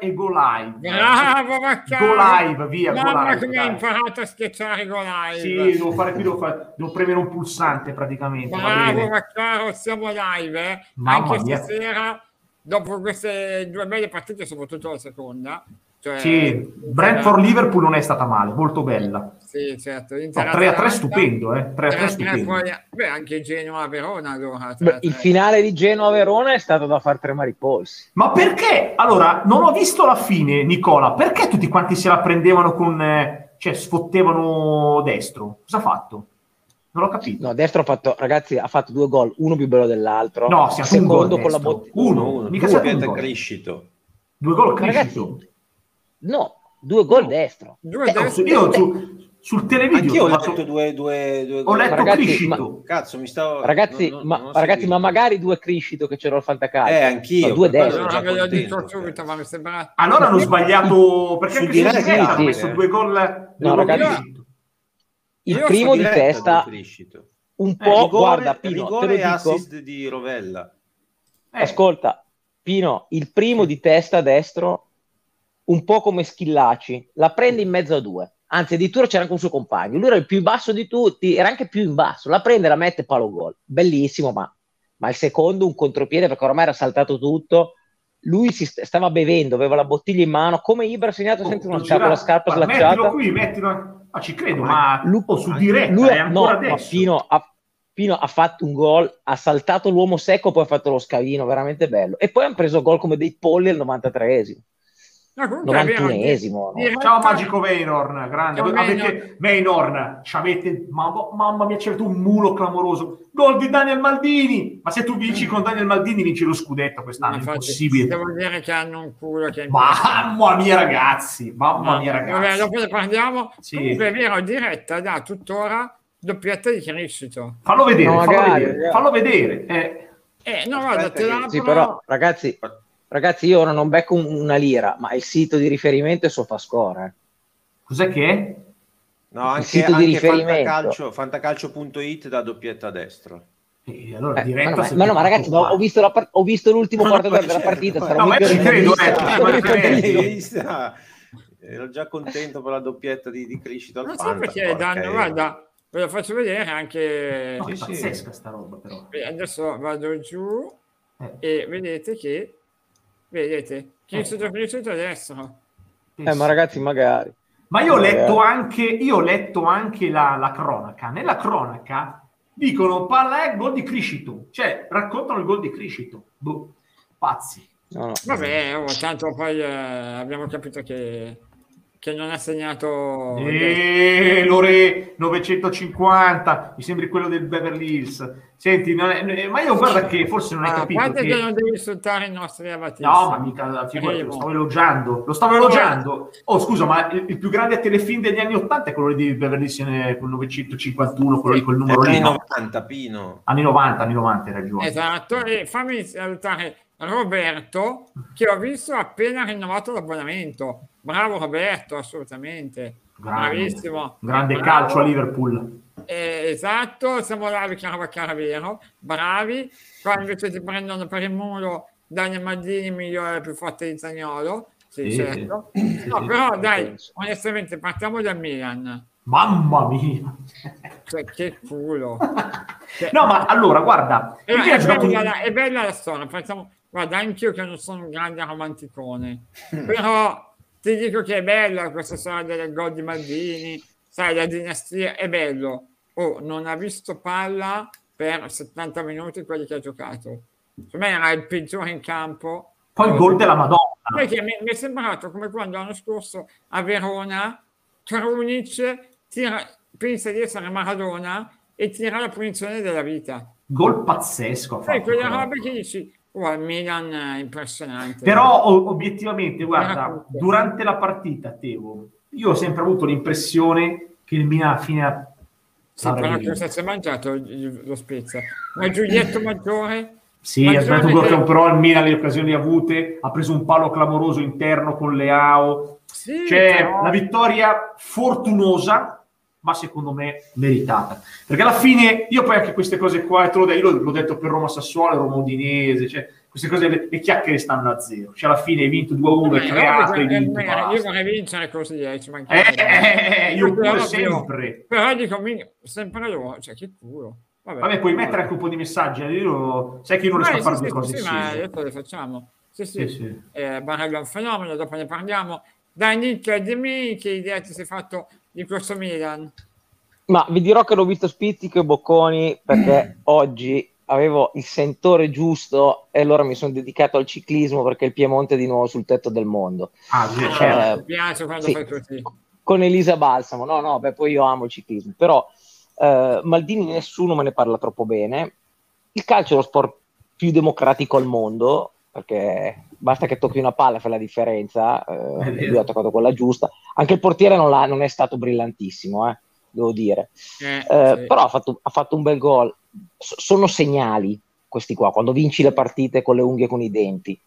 e go live. Bravo Maccaro! Go live, via, go Mamma live. come hai imparato a schiacciare go live. Sì, devo fare qui, devo, fare- devo premere un pulsante praticamente. Bravo. Maccaro, siamo live, eh? Mamma Anche mia. stasera, dopo queste due belle partite, soprattutto la seconda. Cioè, Sì, Brentford-Liverpool non è stata male, molto bella. Sì, certo. No, Inter 3 a 3 Atalanta, stupendo, eh. 3 a 3 3 a 3 stupendo. beh, anche Genoa-Verona allora. 3 Beh, a il 3. finale di Genoa-Verona è stato da far tremare i polsi. Ma perché? Allora, non ho visto la fine, Nicola. Perché tutti quanti se la prendevano con... eh, cioè, sfottevano destro? Cosa ha fatto? Non l'ho capito. No, destro ha fatto, ragazzi, ha fatto due gol, uno più bello dell'altro. No, si ha fatto un gol secondo con la destro. botte. Uno, uno, mica due gol. crescito. Due gol Ma ragazzi, crescito. No, due gol destro. Due Eh, destri- io su- sul televideo Anch'io ho letto due, due, due ho letto Ragazzi, crescito. Cazzo, mi stavo... Ragazzi, non- non- ma, ragazzi ma magari due crescito che c'ero al fantacalcio. Eh, anch'io. Ma due destro. Allora ma sembra... Allora hanno sbagliato perché anche hanno sì, messo due gol, No, gol ragazzi. Il primo di testa, un Eh, po', rigore, guarda Pino, te lo e dico, assist di Rovella. Eh, ascolta, Pino, il primo di testa destro, un po' come Schillaci, la prende in mezzo a due. Anzi, addirittura c'era anche un suo compagno. Lui era il più basso di tutti, era anche più in basso. La prende, la mette, palo gol. Bellissimo, ma, ma il secondo un contropiede perché ormai era saltato tutto. Lui si st- stava bevendo, aveva la bottiglia in mano, come Ibra ha segnato oh, senza una gira- la scarpa guarda, slacciata. Mettilo qui, mettilo. Ah, ci credo, Ma ma lui- oh, su diretta Lui, è no, ancora ma adesso. Pino ha, Pino ha fatto un gol, ha saltato l'uomo secco, poi ha fatto lo scavino, veramente bello. E poi hanno preso gol come dei polli al 93esimo, No, comunque è vero, 91esimo. no? Ciao Magico Veynorn, grande. Ciao, Avete Veynorn, c'avete mamma, mamma mia, c'avete un mulo clamoroso. Gol di Daniel Maldini. Ma se tu vinci con Daniel Maldini vinci lo scudetto quest'anno, è Infatti, impossibile. Devo dire che hanno un culo che Mamma mia ragazzi, mamma No, mia Vabbè, ragazzi. dopo ne parliamo. Sì. Comunque è vero, diretta da tuttora doppietta di crescito. Fallo vedere, No, fallo magari, vedere, ragazzi. fallo vedere. Eh, Eh, no, guarda, te che- l'apro. Sì, però ragazzi, ragazzi, io ora non becco un- una lira, ma il sito di riferimento è Sofascore. eh. cos'è che è? No, anche, sito di anche riferimento. Fantacalcio, fantacalcio.it da doppietta a destra. Eh, allora, Eh, ma, no, ma- ma no, ma ragazzi, ma ho visto, la par- ho visto l'ultimo quarto d'ora della partita. ma- sarà No, ma ci credo, eh. Ero già contento per la doppietta di, di crescita Non so perché danno, io. guarda, ve lo faccio vedere anche... No, è Sì, sì. pazzesca sta roba però. Eh, Adesso vado giù Eh, e vedete che... Vedete, crescito, crescito adesso. Eh, ma ragazzi, magari. Ma io ho Eh. letto anche, io ho letto anche la, la cronaca. Nella cronaca dicono parla è gol di Criscito, cioè raccontano il gol di Criscito. Boh, pazzi. No, no. Vabbè, oh, tanto poi eh, abbiamo capito che, che non ha segnato... E Lore 950, mi sembri quello del Beverly Hills. Senti, non è- ma io guarda che forse non hai Ah, capito guarda che... che... non devi insultare i nostri amatissimi. No, ma mica figurati, lo stavo elogiando. Lo stavo elogiando. Oh, scusa, ma il, il più grande telefilm degli anni 80 è quello di Beverly Hills eh, con 951, quello di quel numero lì. Anni no? 90, Pino. Anni 90, anni 90, hai ragione. Esatto, e fammi salutare Roberto che ho visto appena rinnovato l'abbonamento. Bravo Roberto, assolutamente. Grande. Bravissimo. Grande Bravo. calcio a Liverpool. Eh, esatto, siamo bravi Caravacara vero, bravi. Qua invece ti prendono per il muro Daniel Maldini, migliore più forte di Zagnolo. Sì, Sì, certo. sì. No, però dai, onestamente partiamo dal Milan. Mamma mia. Cioè, che culo. Cioè, No, ma allora, guarda, è, giocato bella, la- è bella la storia, facciamo, guarda, anch'io che non sono un grande romanticone, però ti dico che è bella questa storia del gol di Maldini, sai, la dinastia è bello. Oh, non ha visto palla per 70 minuti quelli che ha giocato. Per me era il peggiore in campo. poi il gol della Madonna. Perché mi, mi è sembrato come quando l'anno scorso a Verona Krunic tira, pensa di essere Maradona e tira la punizione della vita. Gol pazzesco. Sai, però. robe che dici, oh, il Milan è impressionante. Però obiettivamente, guarda, durante la partita, Tevo, io ho sempre avuto l'impressione che il Milan alla fine sì, però cosa si è mangiato lo Spezia? Ma Giulietto Maggiore? Sì, ha sbagliato due che- però il Milan le occasioni avute, ha preso un palo clamoroso interno con Leao. Sì, C'è però- una vittoria fortunosa, ma secondo me meritata. Perché alla fine, io poi anche queste cose qua, te l'ho detto, l'ho detto per Roma Sassuolo, Roma Udinese, cioè, queste cose, le, le chiacchiere stanno a zero. Cioè, alla fine hai vinto 2-1, Beh, hai creato, hai io, vinto. io vorrei vincere così, eh, ci Eh, mancherebbe. eh, eh, io pure Però- sempre. Però dico, sempre loro, cioè che culo. Vabbè, Vabbè, puoi mettere anche un po' di messaggi. eh, Io, sai che io non riesco a fare sì, due sì, cose sì, ma insieme. adesso le facciamo. Sì, sì. Sì, sì. Eh, è un fenomeno, dopo ne parliamo. Dai Nick, dimmi che idea ti sei fatto di questo Milan. Ma vi dirò che l'ho visto spizzico e bocconi perché oggi avevo il sentore giusto e allora mi sono dedicato al ciclismo perché il Piemonte è di nuovo sul tetto del mondo. Ah, sì, Eh, certo. mi piace quando sì. fai così. Con Elisa Balsamo, no, no, beh, poi io amo il ciclismo, però eh, Maldini nessuno me ne parla troppo bene. Il calcio è lo sport più democratico al mondo perché basta che tocchi una palla e fai la differenza. Eh, lui ha toccato quella giusta. Anche il portiere non, l'ha- non è stato brillantissimo, eh, devo dire. Eh, Eh, sì. però ha fatto, ha fatto un bel gol. S- sono segnali questi qua, quando vinci le partite con le unghie e con i denti.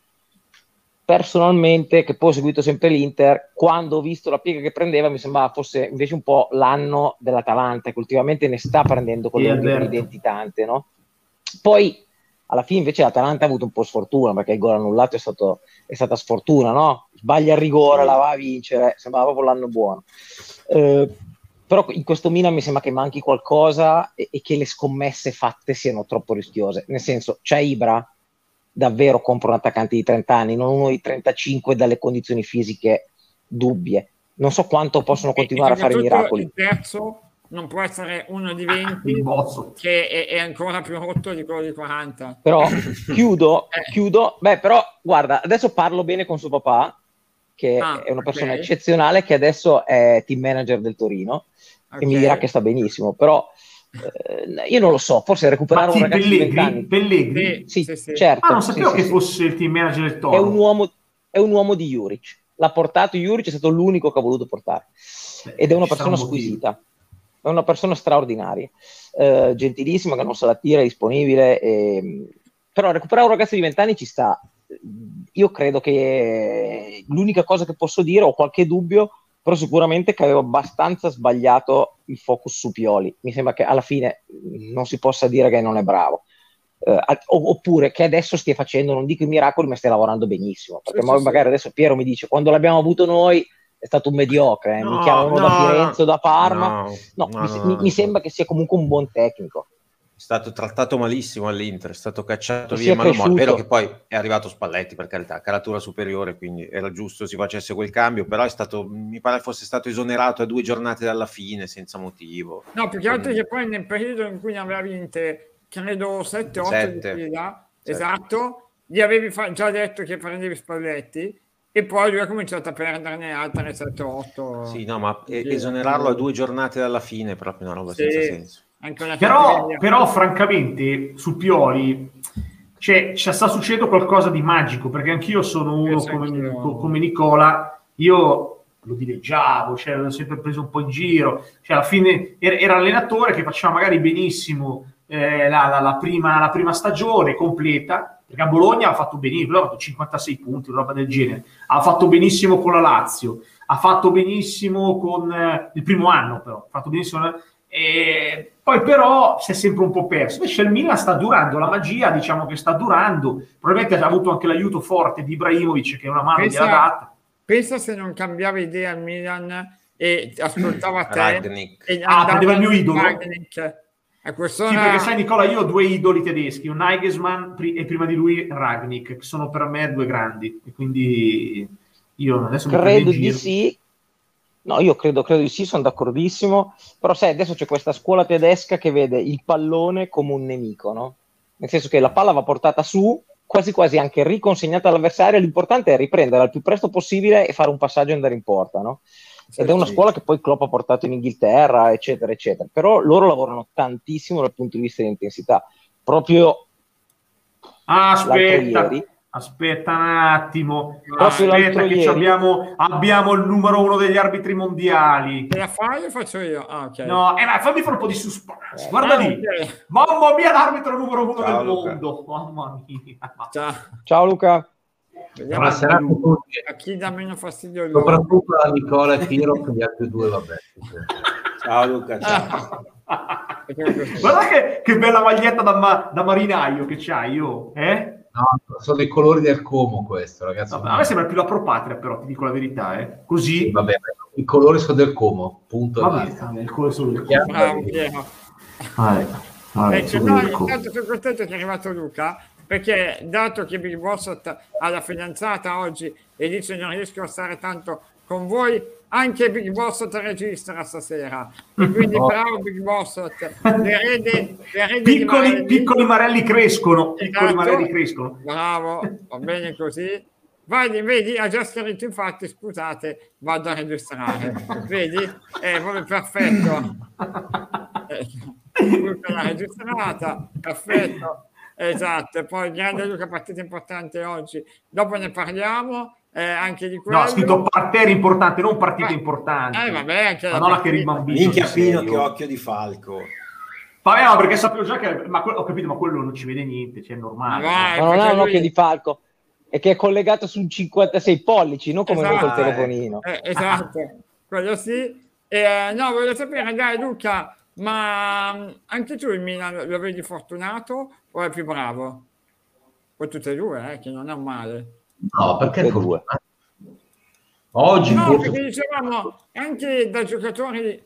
Personalmente, che poi ho seguito sempre l'Inter, quando ho visto la piega che prendeva, mi sembrava fosse invece un po' l'anno dell'Atalanta, che ultimamente ne sta prendendo con Sì, le unghie e con i denti tante, no? Poi alla fine invece l'Atalanta ha avuto un po' sfortuna perché il gol annullato è, stato, è stata sfortuna, no? Sbaglia il rigore, la va a vincere, sembrava proprio l'anno buono. Eh, però in questo Milan mi sembra che manchi qualcosa e, e che le scommesse fatte siano troppo rischiose. Nel senso, c'è Ibra, davvero compra un attaccante di 30 anni, non uno di 35 dalle condizioni fisiche dubbie. Non so quanto possono continuare a fare miracoli. Il terzo non può essere uno di Il 20 bozzo. che è, è ancora più rotto di quello di 40. Però chiudo, Eh. chiudo. Beh, però guarda, adesso parlo bene con suo papà, che Ah, è una persona ok. eccezionale, che adesso è team manager del Torino, e mi dirà che sta benissimo. Però eh, io non lo so, forse recuperare Ma un ragazzo di 20 Pellegrini? anni. Pellegrini? Sì, Sì, sì, certo. Ah, non sapevo sì, che sì. fosse il team manager del Toro. È un uomo, è un uomo di Juric. L'ha portato Juric, è stato l'unico che ha voluto portare. Beh, Ed è una persona un motivo. squisita. È una persona straordinaria, eh, gentilissima, che non se la tira, è disponibile. e- Però recuperare un ragazzo di 20 anni ci sta. Io credo che l'unica cosa che posso dire, ho qualche dubbio, però sicuramente che avevo abbastanza sbagliato il focus su Pioli. Mi sembra che alla fine non si possa dire che non è bravo. Eh, oppure che adesso stia facendo, non dico i miracoli, ma stia lavorando benissimo. Perché sì, magari sì. adesso Piero mi dice quando l'abbiamo avuto noi è stato un mediocre, eh, mi No, chiamano da no, Firenze o da Parma. No, No, no, mi, no, mi- no, mi sembra che sia comunque un buon tecnico. È stato trattato malissimo all'Inter, è stato cacciato E via si è. Vero che poi è arrivato Spalletti, per carità, caratura superiore, quindi era giusto si facesse quel cambio, però è stato, mi pare fosse stato esonerato a due giornate dalla fine, senza motivo. No, più che altro Mm. che poi nel periodo in cui ne aveva vinte, credo 7-8 di Sette. fila, Sette. esatto, gli avevi fa- già detto che prendevi Spalletti e poi lui ha cominciato a perderne altre 7-8. Sì, no, ma esonerarlo a due giornate dalla fine è proprio una roba Sì. senza senso. Anche una Però, però, francamente, su Pioli cioè, ci sta succedendo qualcosa di magico, perché anch'io sono uno Sì, come, come Nicola, io lo dileggiavo, cioè, l'ho sempre preso un po' in giro, cioè, alla fine era, era allenatore che faceva magari benissimo eh, la, la- la prima, la prima stagione completa, perché a Bologna ha fatto benissimo, ha fatto 56 punti, una roba del genere, ha fatto benissimo con la Lazio, ha fatto benissimo con eh, il primo anno però, ha fatto benissimo e poi però si è sempre un po' perso. Invece il Milan sta durando, la magia diciamo che sta durando, probabilmente ha avuto anche l'aiuto forte di Ibrahimovic che una mano Pensa- gliel'ha data. Pensa se non cambiava idea al Milan e ascoltava te Ragnik. e Ah, prendeva il mio idolo? Ragnik. A quest'ora Sì, perché sai Nicola, io ho due idoli tedeschi, un pri- e prima di lui Ragnik, che sono per me due grandi, e quindi io adesso mi Credo di giro. sì. No, io credo, credo di sì, sono d'accordissimo. Però sai, adesso c'è questa scuola tedesca che vede il pallone come un nemico, no? Nel senso che la palla va portata su, quasi quasi anche riconsegnata all'avversario, l'importante è riprenderla il più presto possibile e fare un passaggio e andare in porta, no? Ed è una scuola che poi Klopp ha portato in Inghilterra, eccetera, eccetera. Però loro lavorano tantissimo dal punto di vista dell'intensità. Proprio Ah, aspetta, ieri, aspetta un attimo, Proprio aspetta che ci ieri. abbiamo, abbiamo il numero uno degli arbitri mondiali. te la fai o faccio io? Ah, ok. No, eh, ma fammi fare un po' di suspense. Guarda Ah, lì, ok. mamma mia, l'arbitro numero uno Ciao, del Luca. mondo. Mamma mia. Ciao. ciao Luca. Vediamo a tutti, a chi dà meno fastidio soprattutto a Nicola e Tiro, che gli altri due, vabbè. Ciao Luca, ciao. Ah. Guarda che, che bella maglietta da, ma- da marinaio che c'hai io, eh? No, sono i colori del Como questo, ragazzi. No, a me sembra più la Pro Patria, però ti dico la verità, eh. Così Sì, vabbè, i colori sono del Como, punto. va basta. bene, il colore solo del Chiaro. Bravo, Piero. Vabbè, vabbè, Ecco, solo no, del co- intanto sono contento che è arrivato Luca perché dato che Big Boss ha la fidanzata oggi e dice non riesco a stare tanto con voi anche Big Boss registra stasera e quindi Oh. bravo Big Boss l'erede, l'erede Piccoli, Marelli. piccoli marelli crescono, piccoli Esatto. marelli crescono. bravo va bene così Vedi, vedi, ha già scritto infatti, scusate, vado a registrare. Vedi? Eh, proprio perfetto. Eh, l'ha registrata, perfetto. Esatto, e poi grande Luca, partita importante oggi. Dopo ne parliamo eh, anche di quello. No, ha scritto parterre importante, non partite Eh, importanti. Eh, vabbè, anche la Madonna che partita. rimambino. Minchia. Pino, che occhio di falco. Vabbè, no, perché sapevo già che... Ma que- ho capito, ma quello non ci vede niente, cioè è normale. Ma vai. Ma non ha perché un lui- occhio di falco, è che è collegato su un 56 pollici, non come Esatto. noi col telefonino. Eh, esatto, quello sì. E, eh, no, voglio sapere, dai Luca, ma mh, anche tu il Milan lo vedi fortunato o è più bravo? O tutte e due, eh, che non è un male. No, perché Tutte e due. Oggi No, forse perché dicevamo, anche da giocatori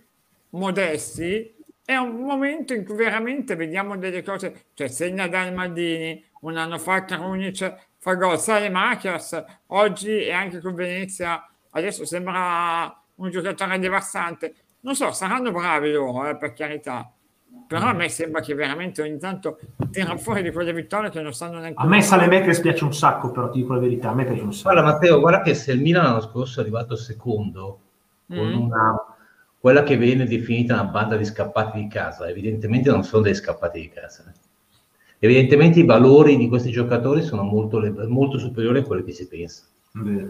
modesti, è un momento in cui veramente vediamo delle cose, cioè segna dal Maldini, un anno fa Krunic fa gol, sale Makers, oggi e anche con Venezia, adesso sembra un giocatore devastante. Non so, saranno bravi loro, eh, per carità, però a me sembra che veramente ogni tanto tirano fuori di quelle vittorie che non stanno neanche... A me Salemekers piace un sacco, però ti dico la verità, a me piace un sacco. Guarda Matteo, guarda che se il Milan l'anno scorso è arrivato secondo con Mm. una quella che viene definita una banda di scappati di casa, evidentemente non sono dei scappati di casa. Evidentemente i valori di questi giocatori sono molto, molto superiori a quelli che si pensa. Vero.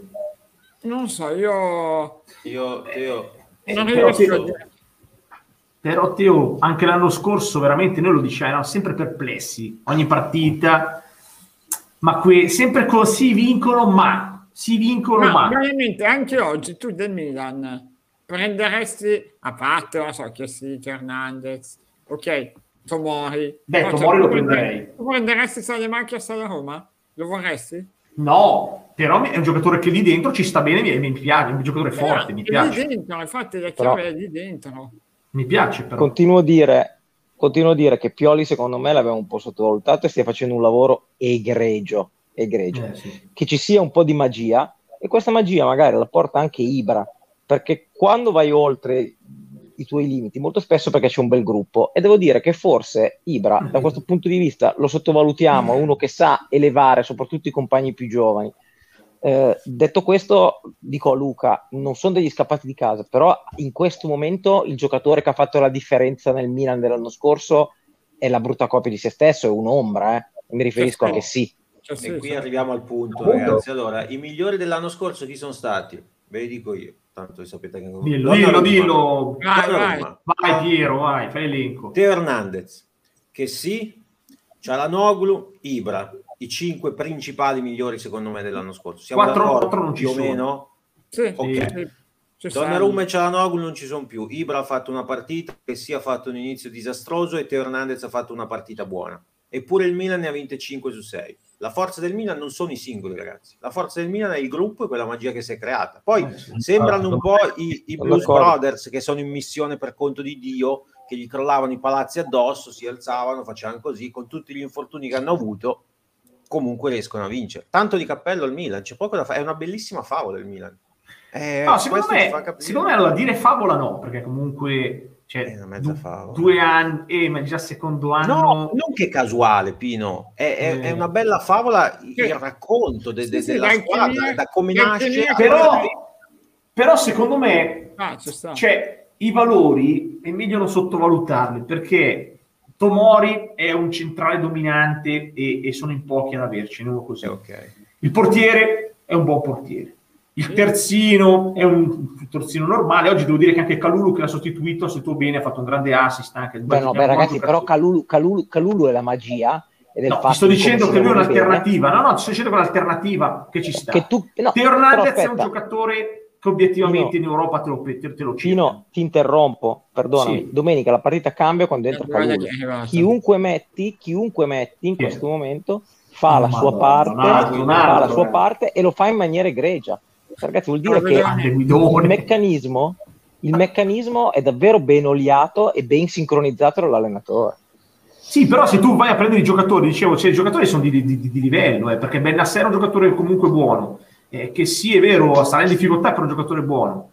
Non so, io... Io, io Non però riesco a dire. Però Teo, anche l'anno scorso veramente noi lo dicevamo, sempre perplessi, ogni partita, ma que- sempre così vincono, ma si vincono, Ma ma. veramente anche oggi tu del Milan prenderesti a parte, non so, che sì, Hernandez, ok, Tomori. Beh, No, Tomori lo prenderei. Tu prenderesti Salemachias alla Roma? Lo vorresti? No, però è un giocatore che lì dentro ci sta bene, mi, mi piace, è un giocatore forte, mi Eh, lì piace. dentro, infatti la Però- chiave è lì dentro. Mi piace però. Continuo a dire, continuo a dire che Pioli secondo me l'aveva un po' sottovalutato e stia facendo un lavoro egregio, egregio. Eh, sì. Che ci sia un po' di magia e questa magia magari la porta anche Ibra, perché quando vai oltre i tuoi limiti, molto spesso perché c'è un bel gruppo e devo dire che forse Ibra da questo punto di vista lo sottovalutiamo, è uno che sa elevare soprattutto i compagni più giovani. Eh, detto questo, dico a Luca, non sono degli scappati di casa, però in questo momento il giocatore che ha fatto la differenza nel Milan dell'anno scorso è la brutta copia di se stesso, è un'ombra, eh. Mi riferisco Certo. sì. Cioè, sì, E qui arriviamo al punto, Appunto. ragazzi. Allora, i migliori dell'anno scorso chi sono stati? Ve li dico io, tanto sapete che non Dillo, dillo, dillo. Vai, vai. Vai Piero, vai, fai l'elenco. Teo Hernandez, che sì, Cialanoglu, Ibra, i cinque principali migliori secondo me dell'anno scorso. Siamo Quattro- d'accordo? quattro non ci più o sono. meno? Sì, Ok. sì. Donnarumma e Cialanoglu non ci sono più. Ibra ha fatto una partita che sì ha fatto un inizio disastroso e Teo Hernandez ha fatto una partita buona. Eppure il Milan ne ha vinte 5 su 6. La forza del Milan non sono i singoli, ragazzi. La forza del Milan è il gruppo e quella magia che si è creata. Poi Eh, sì. sembrano un po' i, i Blues d'accordo. Brothers che sono in missione per conto di Dio, che gli crollavano i palazzi addosso, si alzavano, facevano così, con tutti gli infortuni che hanno avuto, comunque riescono a vincere. Tanto di cappello al Milan, c'è poco da fare, è una bellissima favola il Milan. Eh, No, secondo me, secondo me allora dire favola no, perché comunque cioè, È una mezza du- favola. due anni, eh, ma già secondo anno. No, non che casuale, Pino, è, è- Eh. è una bella favola il racconto de- de- Sì, sì, della squadra, che- da come nasce. Però, però secondo me Ah, cioè, i valori è meglio non sottovalutarli perché Tomori è un centrale dominante e, e sono in pochi ad avercene uno così. Eh, ok. Il portiere è un buon portiere. Il terzino è un terzino normale. Oggi devo dire che anche Calulu che l'ha sostituito ha seguito bene, ha fatto un grande assist anche. Beh, no, beh, ragazzi, però. Calulu, Calulu- Calulu è la magia ed è il No, ti sto di dicendo che lui è lavora bene. un'alternativa. No, no, ti sto dicendo che è un'alternativa che ci sta. Che tu, no, Teo Hernandez è un giocatore che obiettivamente Pino- in Europa te lo, te, te lo. Pino, ti interrompo, perdonami. Sì. Domenica la partita cambia quando entra Guarda Calulu. Chiunque metti, chiunque metti in è? questo momento fa la Madonna, sua parte, Ronaldo, fa Ronaldo, la sua eh. parte e lo fa in maniera egregia. Ragazzi, vuol dire che il meccanismo, il meccanismo è davvero ben oliato e ben sincronizzato dall'allenatore. Sì, però se tu vai a prendere i giocatori, dicevo, cioè, i giocatori sono di, di- di- livello, eh, perché Bennassere è un giocatore comunque buono, eh, che sì, è vero, sarà in difficoltà per un giocatore buono.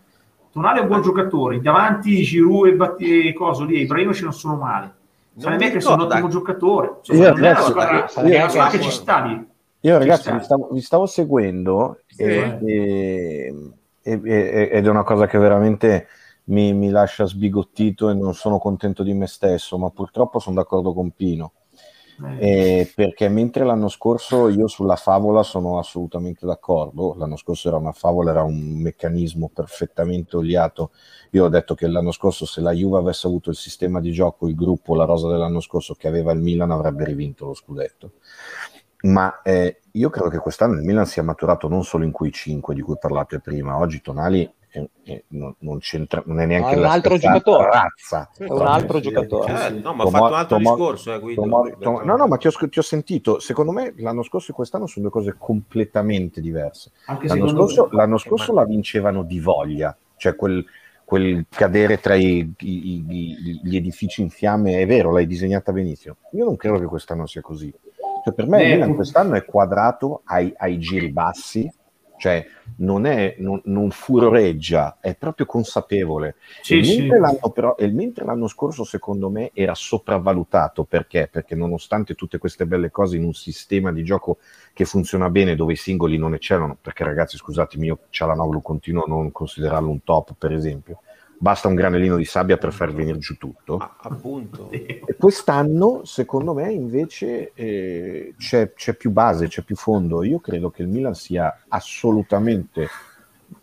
Tonale è un buon giocatore, davanti Giroud e, Batti- e coso lì, e Ibrahimovic non sono male. Che sono un ottimo giocatore. Io, Insomma, è ragazzi, io- è una squadra io- che ci sta lì. Io ragazzi vi stavo, vi stavo seguendo Sì. e- e- e- ed è una cosa che veramente mi, mi lascia sbigottito e non sono contento di me stesso, ma purtroppo sono d'accordo con Pino. Eh, Eh, perché mentre l'anno scorso io sulla favola sono assolutamente d'accordo, l'anno scorso era una favola, era un meccanismo perfettamente oliato. Io ho detto che l'anno scorso se la Juve avesse avuto il sistema di gioco, il gruppo, la rosa dell'anno scorso che aveva il Milan avrebbe rivinto lo scudetto. Ma eh, io credo che quest'anno il Milan sia maturato non solo in quei cinque di cui parlate prima. Oggi Tonali eh, eh, non, non c'entra, non è neanche No, è un la altro giocatore. razza. È un altro sì, giocatore. sì, Eh, sì. no, ma ha Tomo- fatto un altro Tomo- discorso, eh, Guido. Tomori- Tom- no, no, ma ti ho, ti ho sentito. Secondo me l'anno scorso e quest'anno sono due cose completamente diverse. Anche L'anno scorso, me. l'anno scorso la vincevano di voglia, cioè quel, quel cadere tra i- i- i- gli edifici in fiamme. È vero, l'hai disegnata benissimo. Io non credo che quest'anno sia così. Cioè, per me Eh, il Milan quest'anno è quadrato ai, ai giri bassi, cioè non, è, non, non furoreggia, è proprio consapevole. Sì, e, sì. mentre l'anno, però, e mentre l'anno scorso, secondo me, era sopravvalutato perché? Perché nonostante tutte queste belle cose in un sistema di gioco che funziona bene, dove i singoli non eccellono, perché ragazzi, scusatemi, io Cialanoglu continuo a non considerarlo un top, per esempio. Basta un granellino di sabbia per far venire giù tutto. Ah, appunto. E quest'anno, secondo me, invece eh, c'è, c'è più base, c'è più fondo. Io credo che il Milan sia assolutamente,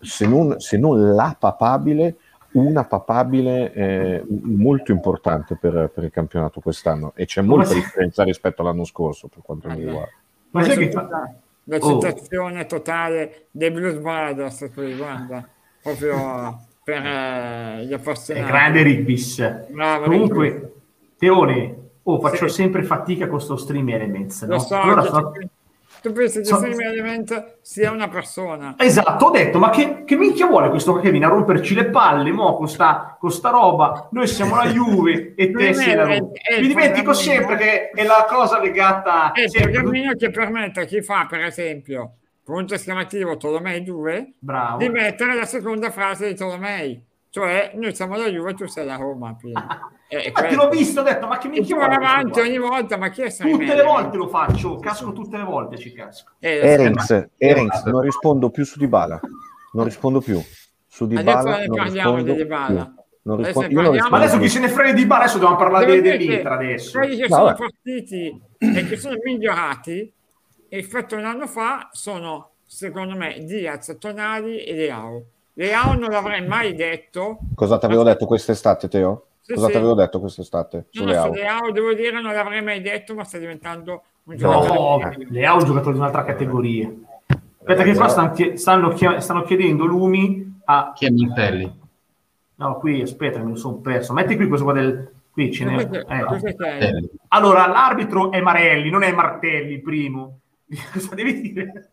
se non, se non la papabile, una papabile eh, molto importante per, per il campionato quest'anno. E c'è molta differenza rispetto all'anno scorso, per quanto mi riguarda. Ma sai che la, fa- la Oh. citazione totale dei Blues Brothers guarda, proprio per eh, gli è appassionati. grande Ribbis. Bravo, Comunque, Teone, oh, faccio Sì. sempre fatica con sto stream Elements. Lo No? so, Allora sono- tu, pensi che so- Stream Element sia una persona. Esatto, ho detto, ma che, che minchia vuole questo che viene a romperci le palle, mo, con sta, con sta roba, noi siamo la Juve e te sei la è- Roma. è Mi dimentico sempre che è la cosa legata... È il programmino che permette a chi fa, per esempio, punto esclamativo Tolomei 2, Bravo. di mettere la seconda frase di Tolomei. Cioè, noi siamo la Juve, tu sei la Roma. Pino. E- e Ma te questo. l'ho visto, ho detto, ma che vai questo avanti qua? ogni volta, ma chi è Tutte le Element? volte lo faccio, casco tutte le volte, ci casco. Eh, Erings, Erings, non rispondo più su Dybala. Non rispondo più. Su Adesso Dybala ne non parliamo rispondo di Dybala. più. Non Adesso rispondo, ne io non rispondo Ma adesso chi se ne frega di Bar, adesso dobbiamo parlare dell'Inter adesso. quelli che No, sono vabbè. partiti e che sono migliorati a un anno fa sono, secondo me, Diaz, Tonali e Leao. Leao non l'avrei mai detto. Cosa ti avevo detto quest'estate, Teo? Sì, Cosa sì. ti avevo detto quest'estate? No, Sulle no, su auto. Leao devo dire non l'avrei mai detto, ma sta diventando un giocatore. No, Leao è un giocatore di un'altra categoria. Aspetta che qua stanno, stanno chiedendo Lumi a... Chi è Mintelli? No, qui, aspetta, me lo sono perso. Metti qui questo qua del... Qui ce n'è... Eh. Allora, l'arbitro è Marelli, non è Martelli, il primo. Cosa devi dire?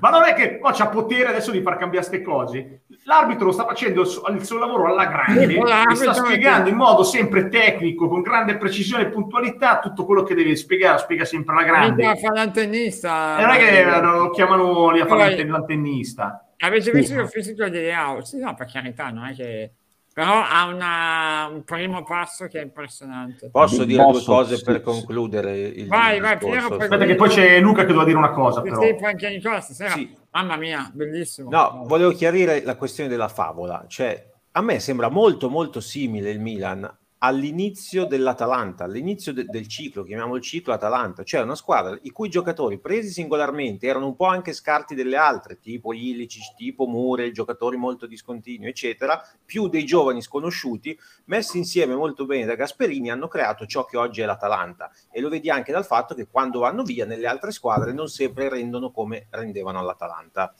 Ma non è che poi c'ha potere adesso di far cambiare queste cose. L'arbitro sta facendo il suo, il suo lavoro alla grande e sta spiegando in modo sempre tecnico, con grande precisione e puntualità, tutto quello che deve spiegare, spiega sempre alla grande. Mica fa l'antennista. E non è che eh, lo chiamano lì a fare l'antennista. Avete visto il fisico di Leao? Sì, no, per carità, non è che... Però ha una- un primo passo che è impressionante. Posso dire due Boss, cose sì, per sì. concludere il Vai, il vai? Piero, poi- Aspetta che poi c'è Luca che doveva dire una cosa, Sì, però. anche Nicola stasera. Sì. Mamma mia, bellissimo. No, volevo chiarire la questione della favola. Cioè, a me sembra molto molto simile il Milan all'inizio dell'Atalanta, all'inizio de- del ciclo, chiamiamolo il ciclo Atalanta, cioè una squadra i cui giocatori presi singolarmente erano un po' anche scarti delle altre, tipo Ilicic, tipo Mure, giocatori molto discontinui, eccetera, più dei giovani sconosciuti, messi insieme molto bene da Gasperini, hanno creato ciò che oggi è l'Atalanta e lo vedi anche dal fatto che quando vanno via nelle altre squadre non sempre rendono come rendevano all'Atalanta.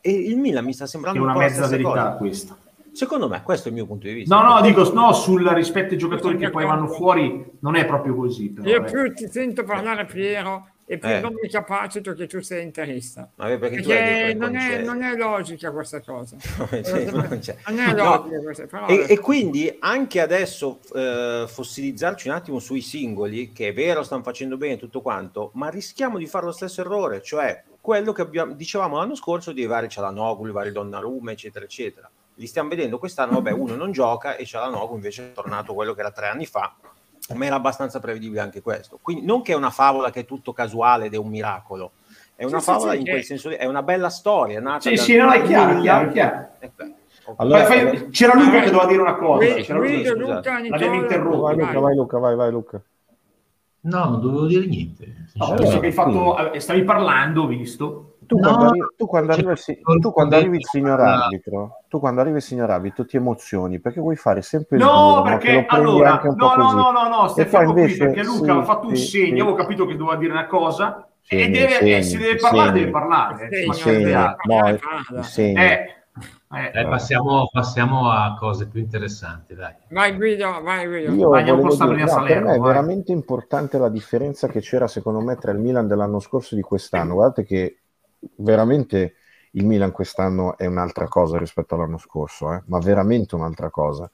E il Milan mi sta Che è sembrando una un po' la mezza verità cosa. questa. Secondo me, questo è il mio punto di vista. No, no, dico no, sul rispetto ai giocatori che poi vanno fuori, non è proprio così. Però, Io eh. più ti sento parlare Piero e più Eh. non mi capacito che tu sei interista. Ma perché tu hai Perché non è, non è logica questa cosa. Non c'è. Non è No, logica questa però E, e quindi anche adesso eh, fossilizzarci un attimo sui singoli, che è vero, stanno facendo bene tutto quanto, ma rischiamo di fare lo stesso errore, cioè quello che abbiamo, dicevamo l'anno scorso di vari Cialanoglu, vari Donnarumma, eccetera, eccetera. Li stiamo vedendo quest'anno, vabbè, uno non gioca e Cialanoglu invece è tornato quello che era tre anni fa, ma era abbastanza prevedibile anche questo. Quindi non che è una favola che è tutto casuale ed è un miracolo, è una Sì, favola sì, in quel senso, lì, è una bella storia. Nata Sì, da- sì, no, è chiaro, chiaro, chiaro. Eh. Allora- Fai- fai- c'era Luca che doveva dire una cosa. C'era Luca-. Luca, Nicola, interrotto. Vai. Luca, vai Luca, vai, vai Luca. No, non dovevo dire niente. No, visto che hai fatto, eh, stavi parlando, ho visto. Tu, No, quando, arri- tu quando cioè, arriva il, si- tu quando arrivi il signor arbitro, tu quando arrivi il signor arbitro ti emozioni perché vuoi fare sempre il No, duro, no? Perché allora, anche un no, po' no, così. no, no, no, stai E poi fermo qui invece, perché Luca sì, ha fatto un sì, segno, sì. avevo capito che doveva dire una cosa e Segni, deve, segni, eh, se deve parlare, segni. deve parlare. eh, Segni, ma segni, no, segni. Eh, eh, Eh, passiamo, passiamo a cose più interessanti, dai. Vai Guido, vai Guido. Io Vai, dire, Sabrina no, per Salerno, me è vai. veramente importante la differenza che c'era secondo me tra il Milan dell'anno scorso e di quest'anno. Guardate che veramente il Milan quest'anno è un'altra cosa rispetto all'anno scorso, eh, ma veramente un'altra cosa.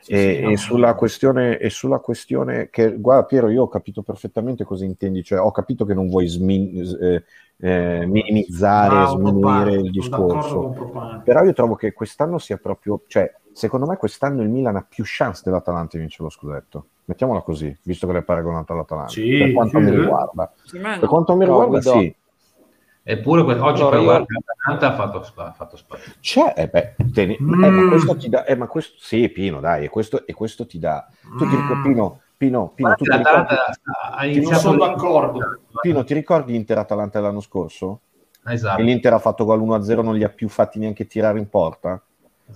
Sì, e, sì, no. e sulla questione, e sulla questione che, guarda Piero, io ho capito perfettamente cosa intendi, cioè ho capito che non vuoi smin- eh, eh, minimizzare, bravo, sminuire il discorso. Però io trovo che quest'anno sia proprio, cioè, secondo me quest'anno il Milan ha più chance dell'Atalanta di vincere lo scudetto. Mettiamola così, visto che l'hai paragonato all'Atalanta. Sì, per quanto sì, mi riguarda. No. Per quanto mi No, riguarda, Guido. sì. Eppure que- oggi Allora, però io- guarda, l'Atalanta ha fatto, spa- fatto spazio. C'è, eh beh, te ne- Mm. eh, ma questo ti dà, eh, ma questo, sì, Pino, dai, e questo, e questo ti dà. Tu ti ricordi, Mm. Pino, Pino, Pino, tu ti ricordi, ha non sono d'accordo. Pino, ti ricordi Inter-Atalanta dell'anno scorso? Esatto. E l'Inter ha fatto gol 1-0, non li ha più fatti neanche tirare in porta?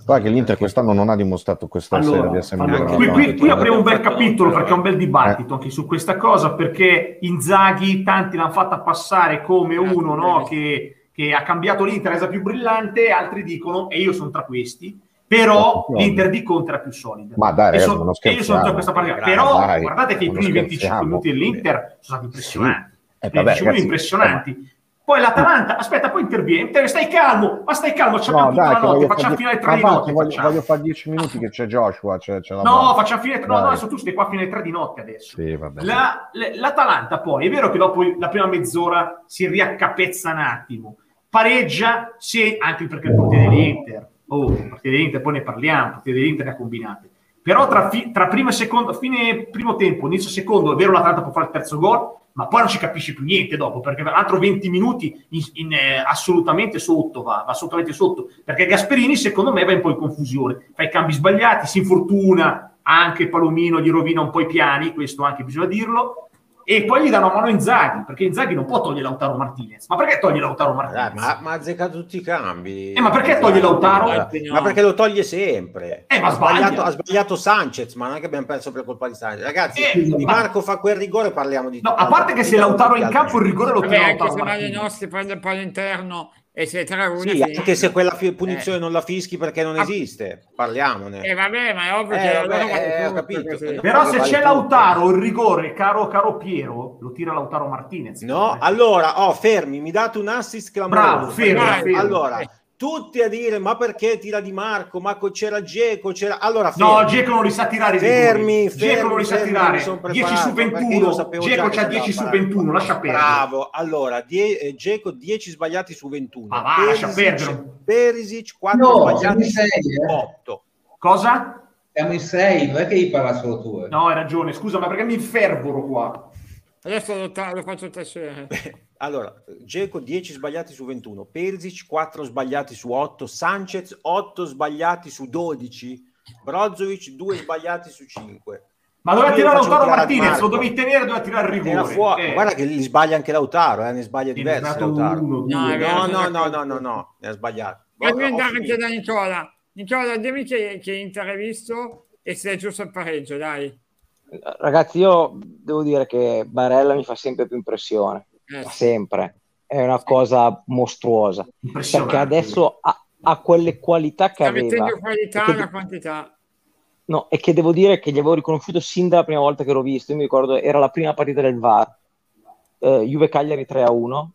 Guarda che l'Inter quest'anno non ha dimostrato questa sera di Allora, essere allora, qui, qui- qui apriamo un bel capitolo perché è un bel Eh. dibattito anche su questa cosa perché Inzaghi tanti l'hanno fatta passare come uno no, che, che ha cambiato l'Inter, è resa più brillante, altri dicono, e io sono tra questi, però l'Inter di Conte era più solida. Ma dai, e, so- e io sono tra questa parte. Però dai, guardate che i primi 25 scherziamo. minuti dell'Inter sono stati impressionanti. Eh, vabbè, 25 ragazzi, impressionanti. Poi l'Atalanta, aspetta, poi interviene. Te- Stai calmo, ma stai calmo, ci abbiamo No, tutta dai, la notte, facciamo fare fino alle 3 ma di notte. voglio, voglio fare 10 minuti che c'è Joshua, c'è, c'è la No, bolla. facciamo fine. No, no, adesso tu stai qua fino alle 3 di notte adesso. Sì, vabbè. La- L'Atalanta poi, è vero che dopo la prima mezz'ora si riaccapezza un attimo, pareggia, sì, anche perché il portiere dell'Inter, oh, il portiere dell'Inter, poi ne parliamo, il portiere dell'Inter ne ha combinate. Però tra, fi- tra primo e secondo, fine primo tempo, inizio secondo, è vero l'Atalanta può fare il terzo gol, ma poi non ci capisci più niente dopo, perché altro 20 minuti in, in, eh, assolutamente sotto, va, va assolutamente sotto, perché Gasperini secondo me va un po' in confusione, fa i cambi sbagliati, si infortuna, anche Palomino gli rovina un po' i piani, questo anche bisogna dirlo, e poi gli danno a mano Inzaghi, perché Inzaghi non può togliere Lautaro Martinez. Ma perché toglie Lautaro Dai, Martinez? ma, ma ha azzeccato tutti i cambi. Eh, ma perché toglie Lautaro? Ma, ma perché lo toglie sempre. Eh, ma ha, sbagliato, sbaglia. ha sbagliato Sanchez, ma non è che abbiamo perso per colpa di Sanchez. Ragazzi, Eh, ma- Marco fa quel rigore, parliamo di No, a parte che se Lautaro è in campo il rigore lo Vabbè, tira anche Lautaro se Martinez. Nostri prende il palo interno e se 3-1 Sì, anche se quella fi- punizione Eh. non la fischi perché non Ah. esiste, parliamone. Eh, vabbè, ma è ovvio Eh, che vabbè, eh, ho tutti capito. così. Però se Vale c'è tutto. Lautaro, il rigore, caro, caro Piero, lo tira Lautaro Martinez. No, Eh. allora, oh, fermi, mi date un assist clamoroso. Bravo, fermo, Vai, fermo. Allora, Eh. Tutti a dire, ma perché tira Di Marco? Ma c'era Geco, c'era... Allora, No, fermi. Geco non li sa tirare Fermi, rigori. Geco fermi, non li sa fermi, tirare. mi son 10 su preparato, perché io 21. sapevo già Geco c'ha si 10 su andava a 21, lascia perdere. Bravo, allora, die- eh, Geco 10 sbagliati su 21. Ma va, lascia perdere. Perisic 4 No, sbagliati su eh. 8. Cosa? Siamo in sei, non è che gli parla solo tu. eh. No, hai ragione, scusa, ma perché mi infervoro qua? Adesso lo, ta- lo faccio tacere. Allora, Geco 10 sbagliati su 21, Perisic 4 sbagliati su 8, Sanchez 8 sbagliati su 12, Brozovic 2 sbagliati su 5. Ma doveva tirare Lautaro Martinez, lo dovevi tenere, doveva tirare il rigore. fuori. Eh, Guarda che li sbaglia anche Lautaro, eh, ne sbaglia diversi Lautaro. uno. No. No, no, no, no, no, no, ne ha sbagliato. Voglio andare anche da Nicola. Nicola, dimmi che, che Inter hai visto e se è giusto il pareggio, dai. Ragazzi, io devo dire che Barella mi fa sempre più impressione, Eh, sempre. È una cosa mostruosa. Perché adesso ha, ha quelle qualità che Sta aveva. qualità e che- alla quantità. No, e che devo dire che gli avevo riconosciuto sin dalla prima volta che l'ho visto. Io mi ricordo, era la prima partita del VAR, eh, Juve Cagliari 3 a 1,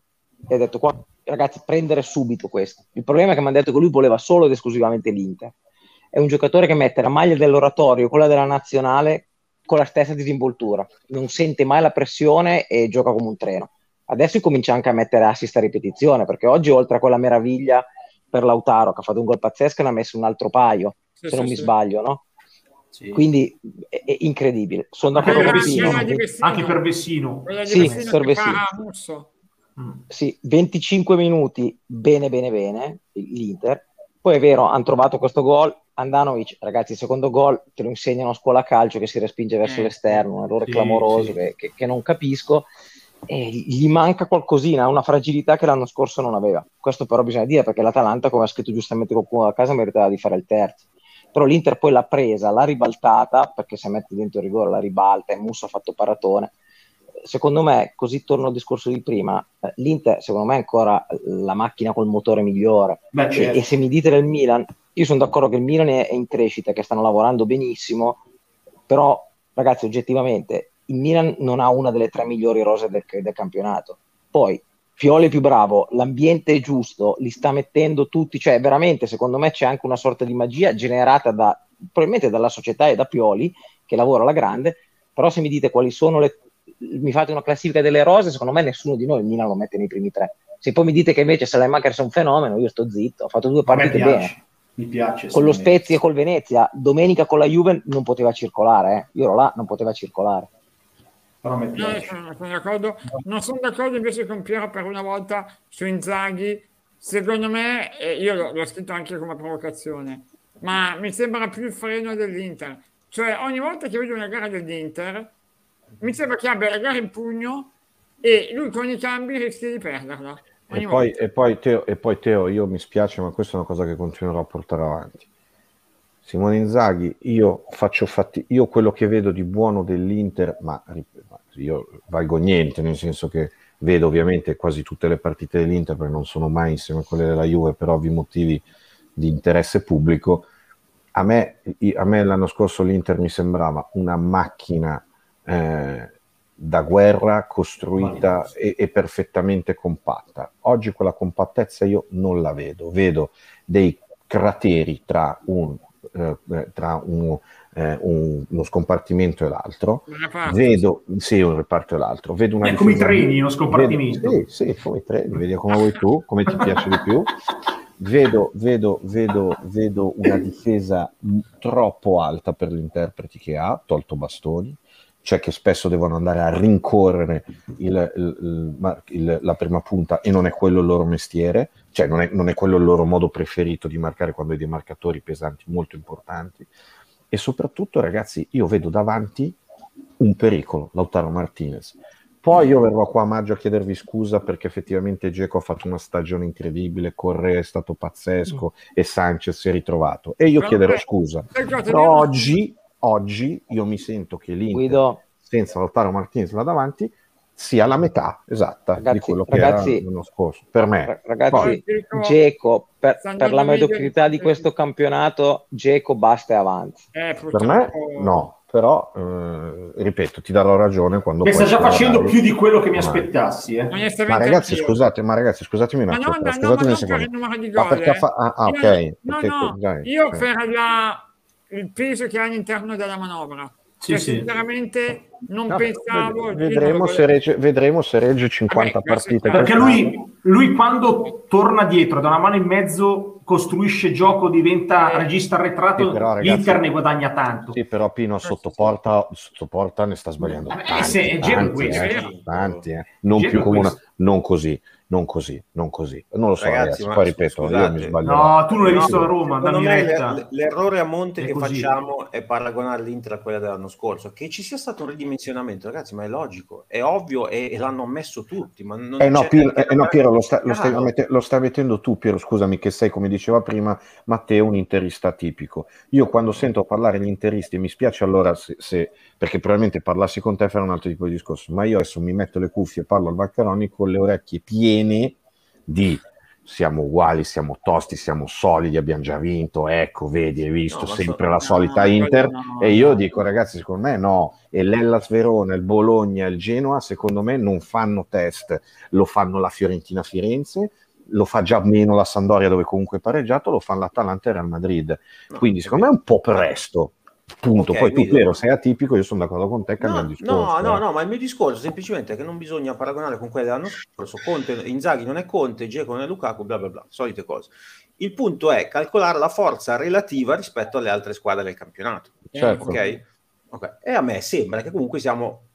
e ho detto, qua, ragazzi, prendere subito questo. Il problema è che mi hanno detto che lui voleva solo ed esclusivamente l'Inter. È un giocatore che mette la maglia dell'oratorio, quella della nazionale, con la stessa disinvoltura. Non sente mai la pressione e gioca come un treno. Adesso comincia anche a mettere assist a ripetizione, perché oggi, oltre a quella meraviglia per Lautaro, che ha fatto un gol pazzesco, ne ha messo un altro paio, Sì, se non sì, mi sì. sbaglio, no? Sì. Quindi è, è incredibile. Sono anche, d'accordo per con Vessino. Anche per Vessino. Sì, per Vessino. Mm. Sì, 25 minuti, bene, bene, bene, l'Inter. Poi è vero, hanno trovato questo gol. Andanovic, ragazzi, il secondo gol te lo insegnano a scuola calcio che si respinge verso Eh, l'esterno, un errore sì, clamoroso sì. Che, che- che non capisco. E gli manca qualcosina, una fragilità che l'anno scorso non aveva. Questo però bisogna dire perché l'Atalanta, come ha scritto giustamente qualcuno da casa, meritava di fare il terzo. Però l'Inter poi l'ha presa, l'ha ribaltata, perché se mette dentro il rigore la ribalta e Musso ha fatto paratone. Secondo me, così torno al discorso di prima, eh, l'Inter secondo me è ancora la macchina col motore migliore. Beh, E, certo. e se mi dite del Milan, io sono d'accordo che il Milan è, è in crescita, che stanno lavorando benissimo, però ragazzi oggettivamente il Milan non ha una delle tre migliori rose del, del campionato. Poi Pioli è più bravo, l'ambiente è giusto, li sta mettendo tutti, cioè veramente secondo me c'è anche una sorta di magia generata da, probabilmente dalla società e da Pioli che lavora alla grande, però se mi dite quali sono le mi fate una classifica delle rose, secondo me nessuno di noi il Milan lo mette nei primi tre. Se poi mi dite che invece Salemaker è un fenomeno, io sto zitto, ho fatto due partite piace. bene. Mi piace. Con lo. Spezia e col Venezia, domenica con la Juve non poteva circolare, eh. io ero là, non poteva circolare. Però a me No, piace. sono, sono d'accordo. Non sono d'accordo invece con Piero per una volta su Inzaghi. Secondo me, e io l'ho, l'ho scritto anche come provocazione, ma mi sembra più il freno dell'Inter. Cioè, ogni volta che vedo una gara dell'Inter, mi sembra che abbia la in pugno e lui con i cambi rischia di perderla. E poi, e, poi, Teo, e poi Teo, io mi spiace, ma questa è una cosa che continuerò a portare avanti. Simone Inzaghi, io faccio fatti, io quello che vedo di buono dell'Inter, ma io valgo niente, nel senso che vedo ovviamente quasi tutte le partite dell'Inter, perché non sono mai insieme a quelle della Juve, per ovvi motivi di interesse pubblico. A me, a me l'anno scorso l'Inter mi sembrava una macchina eh, da guerra costruita e, e perfettamente compatta. Oggi quella compattezza io non la vedo, vedo dei crateri tra, un, eh, eh, tra un, eh, un- uno scompartimento e l'altro. Un reparto. Vedo, sì, un reparto e l'altro. Vedo una È come i treni, uno scompartimento. Vedo- sì, sì, come i treni, vedi come vuoi tu, come ti piace di più. Vedo, vedo, vedo, vedo una difesa troppo alta per gli interpreti che ha, tolto Bastoni, cioè che spesso devono andare a rincorrere il- il- il- la prima punta e non è quello il loro mestiere, cioè non è, non è quello il loro modo preferito di marcare quando hai dei marcatori pesanti molto importanti. E soprattutto, ragazzi, io vedo davanti un pericolo, Lautaro Martinez. Poi io verrò qua a maggio a chiedervi scusa perché effettivamente Geco ha fatto una stagione incredibile, Correa è stato pazzesco e Sanchez si è ritrovato. E io Però, chiederò eh, scusa. Però oggi, oggi io mi sento che l'Inter, Guido, senza Lautaro Martinez là davanti, sia la metà esatta di Ragazzi- quello che ragazzi- era l'anno scorso. Per me. ra- ragazzi, Poi- Geco, per, per la mediocrità di questo campionato, Geco basta e avanza. Eh, Per me no, però eh, ripeto, ti darò ragione quando Che sta poi già facendo più di quello che mi aspettassi. Eh. Ma ragazzi, scusate, ma ragazzi, scusatemi un Ma attimo, non, però, no, scusatemi ma un non secondo. di Ma perché fa- ah, ah, Io- ok, No, perché- no, dai, io ok. per la- il peso che ha all'interno della manovra. Sì, Cioè, sì. sinceramente non No, pensavo... vedremo, se regge, vedremo se regge 50 Vabbè, partite. Perché lui, lui quando torna dietro da una mano in mezzo costruisce gioco, diventa Eh. regista arretrato, Sì, però, ragazzi- l'Inter ne guadagna tanto. Sì, però Pino sotto porta, sotto porta ne sta sbagliando Vabbè, tanti, se è tanti, eh, tanti, eh. non più come una, non così, non così, non così. Non lo so, Ragazzi, ragazzi, ma poi ripeto, io scusate. mi sbaglierò. No, tu non hai No, visto la Roma, Secondo dammi me l'errore a monte È che così. facciamo è paragonare l'Inter a quella dell'anno scorso. Che ci sia stato un ridimensionamento, ragazzi, ma è logico, è ovvio e, e l'hanno ammesso tutti. Ma non Eh no, c'è Piero, eh, no, Piero, lo, sta- lo stai mette- lo stai mettendo tu, Piero, scusami, che sei, come diceva prima, Matteo, un interista tipico. Io quando sento parlare gli interisti, mi spiace allora se, se- perché probabilmente parlassi con te farà un altro tipo di discorso, ma io adesso mi metto le cuffie e parlo al Vaccaroni con le orecchie piene di siamo uguali, siamo tosti, siamo solidi, abbiamo già vinto, ecco, vedi, hai visto, No, sempre so- la solita no, Inter. no, e io dico, ragazzi, secondo me no. E l'Ellas Verona, il Bologna, il Genoa, secondo me non fanno test, lo fanno la Fiorentina Firenze, lo fa già meno la Sandoria dove comunque è pareggiato, lo fanno l'Atalanta e il Real Madrid. Quindi secondo me è un po' presto. Punto. Ok, Poi tu. Piero, sei atipico, io sono d'accordo con te, cambia No, discorso. no, no, eh. no, ma il mio discorso semplicemente è che non bisogna paragonare con quelli dell'anno scorso. Conte, Inzaghi non è Conte, Dzeko non è Lukaku, bla bla bla, solite cose. Il punto è calcolare la forza relativa rispetto alle altre squadre del campionato. Certo. Ok? Ok. E a me sembra che comunque siamo,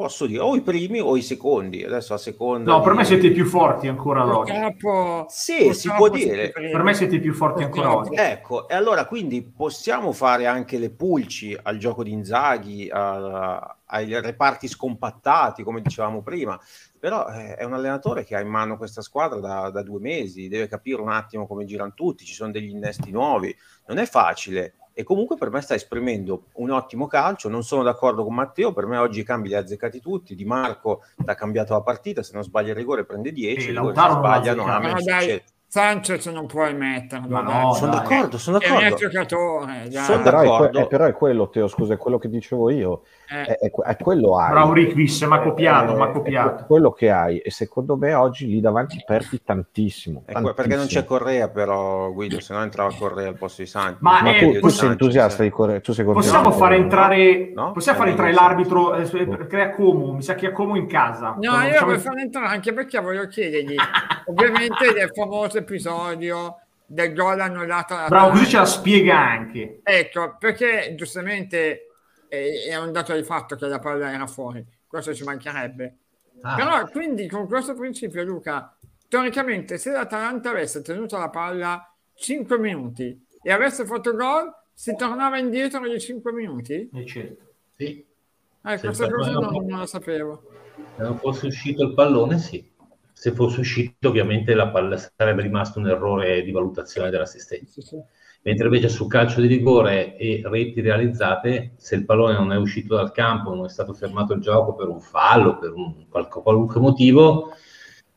posso dire, o i primi o i secondi. Adesso a seconda. No, per me siete i più forti ancora oggi. Purtroppo, Sì, si può dire. Per me siete i più forti ancora oggi. Ecco, e allora quindi possiamo fare anche le pulci al gioco di Inzaghi, a- ai reparti scompattati, come dicevamo prima, però eh, è un allenatore che ha in mano questa squadra da, da due mesi, deve capire un attimo come girano tutti, ci sono degli innesti nuovi, non è facile. E comunque per me sta esprimendo un ottimo calcio. Non sono d'accordo con Matteo. Per me oggi i cambi li ha azzeccati tutti. Di Marco ha cambiato la partita. Se non sbaglia il rigore, prende 10. Sì, non l'ha sbagliano. azzeccato. a me Ma succede. dai, Sanchez non puoi metterlo. Ma no, Sono d'accordo, sono È un d'accordo. giocatore. Sono Però è, d'accordo. eh, però è quello, Teo, scusa, è quello che dicevo io. Eh, È, è que- è quello hai. Bravo Rickvis, ma copiato, Eh, ma è copiato. que- quello che hai. E secondo me oggi lì davanti perdi tantissimo. Ecco, perché non c'è tantissimo. Correa però Guido, se no entrava Correa al posto di Santi. Ma, Ma eh, tu, tu di sei entusiasta eh. di Correa? Tu sei contento Possiamo fare entrare, No? possiamo fare Eh, entrare l'arbitro, eh, perché a Como, mi sa che a Como in casa. No, io facciamo- voglio farlo entrare anche perché voglio chiedergli, ovviamente, del famoso episodio del gol annullato Bravo, così ce la spiega anche. Ecco, perché giustamente è un dato di fatto che la palla era fuori, questo ci mancherebbe. Ah, Però quindi con questo principio, Luca, teoricamente se l'Atalanta avesse tenuto la palla 5 minuti e avesse fatto gol, si tornava indietro di 5 minuti? Eh, certo. sì. Eh, questa cosa non, non la sapevo. Se non fosse uscito il pallone, sì. Se fosse uscito, ovviamente la palla sarebbe rimasto un errore di valutazione dell'assistenza. Sì, sì. Mentre invece su calcio di rigore e reti realizzate, se il pallone non è uscito dal campo, non è stato fermato il gioco per un fallo, per un qualco- qualunque motivo,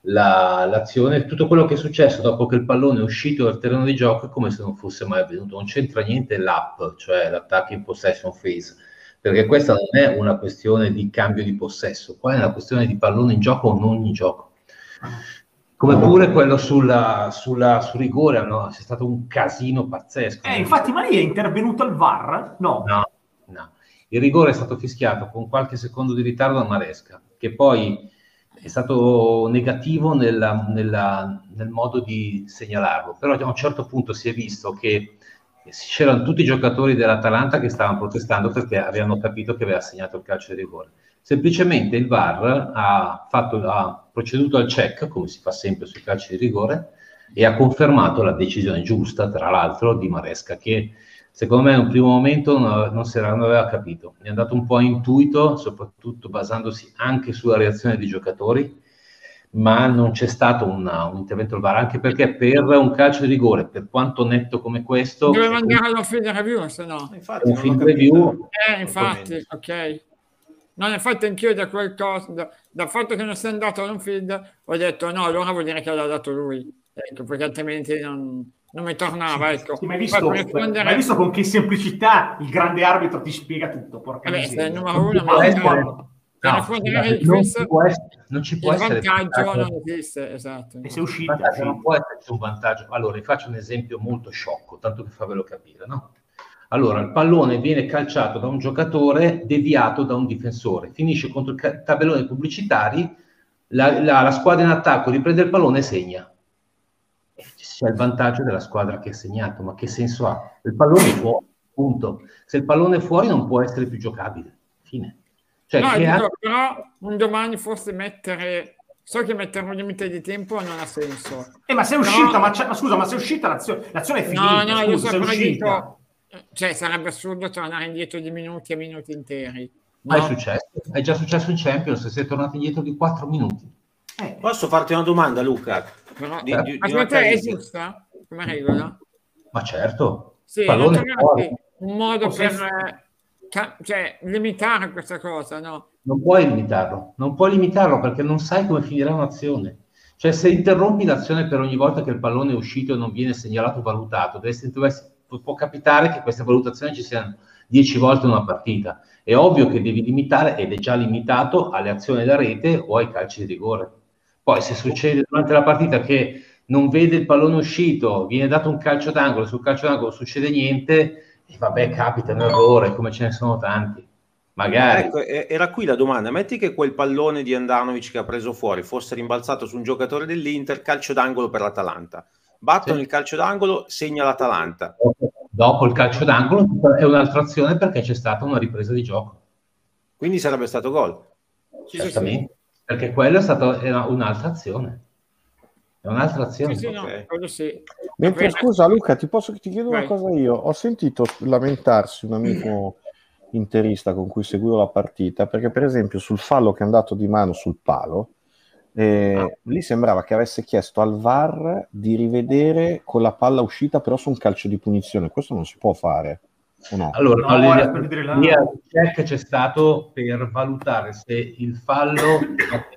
la- l'azione, tutto quello che è successo dopo che il pallone è uscito dal terreno di gioco è come se non fosse mai avvenuto. Non c'entra niente l'app, cioè l'attacco in possession phase, perché questa non è una questione di cambio di possesso, qua è una questione di pallone in gioco o non in gioco. Come pure quello sulla, sulla- sul rigore, no? c'è stato un casino pazzesco. Eh, infatti, ma lì è intervenuto il VAR? No. No, no. Il rigore è stato fischiato con qualche secondo di ritardo a Maresca, che poi è stato negativo nella- nella- nel modo di segnalarlo. Però a un certo punto si è visto che c'erano tutti i giocatori dell'Atalanta che stavano protestando perché avevano capito che aveva segnato il calcio di rigore. Semplicemente il VAR ha, fatto- ha proceduto al check, come si fa sempre sui calci di rigore, e ha confermato la decisione giusta, tra l'altro, di Maresca, che secondo me in un primo momento non, era- non aveva capito. È andato un po' a intuito, soprattutto basandosi anche sulla reazione dei giocatori, ma non c'è stato una- un intervento del VAR, anche perché per un calcio di rigore, per quanto netto come questo, Doveva andare allo field review, se no. Infatti, un film review Eh, infatti, ok. No, infatti anch'io da quel coso, da- dal fatto che non sia andato all'on field, ho detto no, allora vuol dire che l'ha dato lui. Ecco, perché altrimenti non, non mi tornava, ecco. Sì, ma hai visto, rispondere- hai visto con che semplicità il grande arbitro ti spiega tutto? Porca Vabbè, miseria. sei il numero uno, può ma essere- no, rispondere non ci può essere, non ci può il essere vantaggio non esiste, esatto. E uscito. Guardate, sì. non può esserci un vantaggio. Allora, vi faccio un esempio molto sciocco, tanto per farvelo capire, no? Allora, il pallone viene calciato da un giocatore deviato da un difensore, finisce contro i ca- tabelloni pubblicitari, la, la- la squadra in attacco riprende il pallone e segna. E C'è il vantaggio della squadra che ha segnato, ma che senso ha? Il pallone è fuori, punto. Se il pallone è fuori non può essere più giocabile. Fine. Cioè, No, che dico, ha- però un domani forse mettere... So che mettere un limite di tempo non ha senso. Eh, ma sei No. uscita, ma, c'è- ma scusa, ma sei uscita, l'azione, l'azione è finita. No, no, io scusa, sei so, però uscita. dico, cioè sarebbe assurdo tornare indietro di minuti e minuti interi. ma è no? successo, è già successo in Champions, si è tornato indietro di 4 minuti. Eh, Posso farti una domanda, Luca? Però- Di- di- di secondo te è giusta come regola? Ma certo, Sì, un modo se- per eh, ca- cioè, limitare questa cosa, no? Non puoi limitarlo, non puoi limitarlo perché non sai come finirà un'azione. Cioè, se interrompi l'azione per ogni volta che il pallone è uscito e non viene segnalato o valutato, deve, deve, può capitare che queste valutazioni ci siano 10 volte una partita. È ovvio che devi limitare, ed è già limitato, alle azioni da rete o ai calci di rigore. Poi se succede durante la partita che non vede il pallone uscito, viene dato un calcio d'angolo, sul calcio d'angolo succede niente, e vabbè, capita un errore, come ce ne sono tanti. Magari. Ecco, era qui la domanda. Metti che quel pallone di Andanovic che ha preso fuori fosse rimbalzato su un giocatore dell'Inter, calcio d'angolo per l'Atalanta. Battono sì. il calcio d'angolo, segna l'Atalanta. Dopo il calcio d'angolo è un'altra azione perché c'è stata una ripresa di gioco. Quindi sarebbe stato gol. Certamente, perché quella è stata un'altra azione. È un'altra azione. Sì, sì, okay. no, sì. Mentre scusa Luca, ti, posso, ti chiedo Vai. una cosa io. Ho sentito lamentarsi un amico interista con cui seguivo la partita, perché per esempio sul fallo che è andato di mano sul palo, eh, ah. lì sembrava che avesse chiesto al VAR di rivedere con la palla uscita però su un calcio di punizione. Questo non si può fare. No? Allora, no, no, la... il check c'è stato per valutare se il fallo è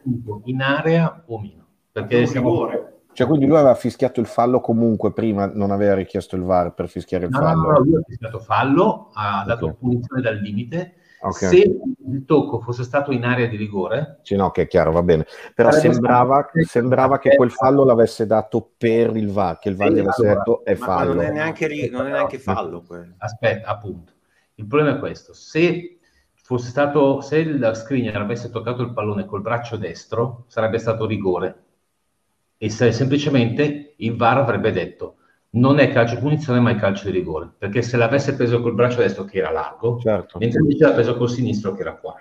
in area o meno. Perché siamo... cioè, quindi lui aveva fischiato il fallo comunque prima, non aveva richiesto il VAR per fischiare il no, fallo. No, no, lui ha fischiato fallo, ha okay. dato punizione dal limite. Okay. Se il tocco fosse stato in area di rigore, sì, no, che è chiaro, va bene. Però sembrava, sembrava, che quel fallo l'avesse dato per il VAR, che il VAR gli avesse detto è fallo. non è neanche, non è neanche fallo. Quello. Aspetta, appunto. Il problema è questo: se fosse stato, se il screener avesse toccato il pallone col braccio destro, sarebbe stato rigore e se semplicemente il VAR avrebbe detto non è calcio punizione ma è calcio di rigore perché se l'avesse preso col braccio destro che era largo certo. mentre invece l'ha preso col sinistro che era qua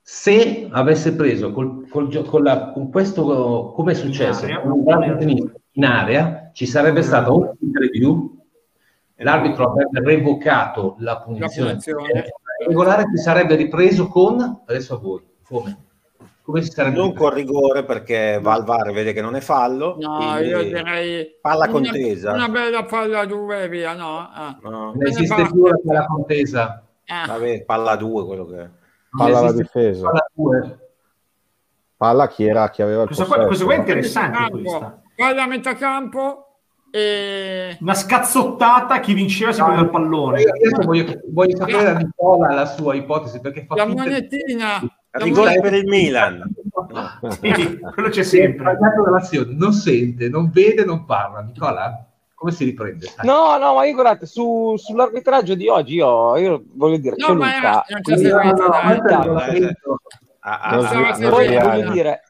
se avesse preso col, col, con, la, con, questo come è successo in area, in area ci sarebbe stato un review l'arbitro avrebbe revocato la punizione, la punizione. regolare si sarebbe ripreso con adesso a voi come non con rigore perché va al VAR vede che non è fallo no io direi palla una, contesa. una bella palla 2 via no, ah. no. non esiste più la palla contesa. Ah. vabbè palla 2 quello che è. Palla alla difesa. palla 2 palla chi era chi aveva il questo qua, questo qua è interessante questa. palla a metà campo e... una scazzottata chi vinceva si prendeva il pallone. Io, io voglio, voglio sapere da Nicola la sua ipotesi perché fa la monetina di rigore per il Milan. sì, quello c'è sempre. Non sente, non vede, non parla. Nicola, come si riprende? Sai? No, no, ma io guardate, su, sull'arbitraggio di oggi io, io voglio dire, no, ma Luca, non c'è voglio dire,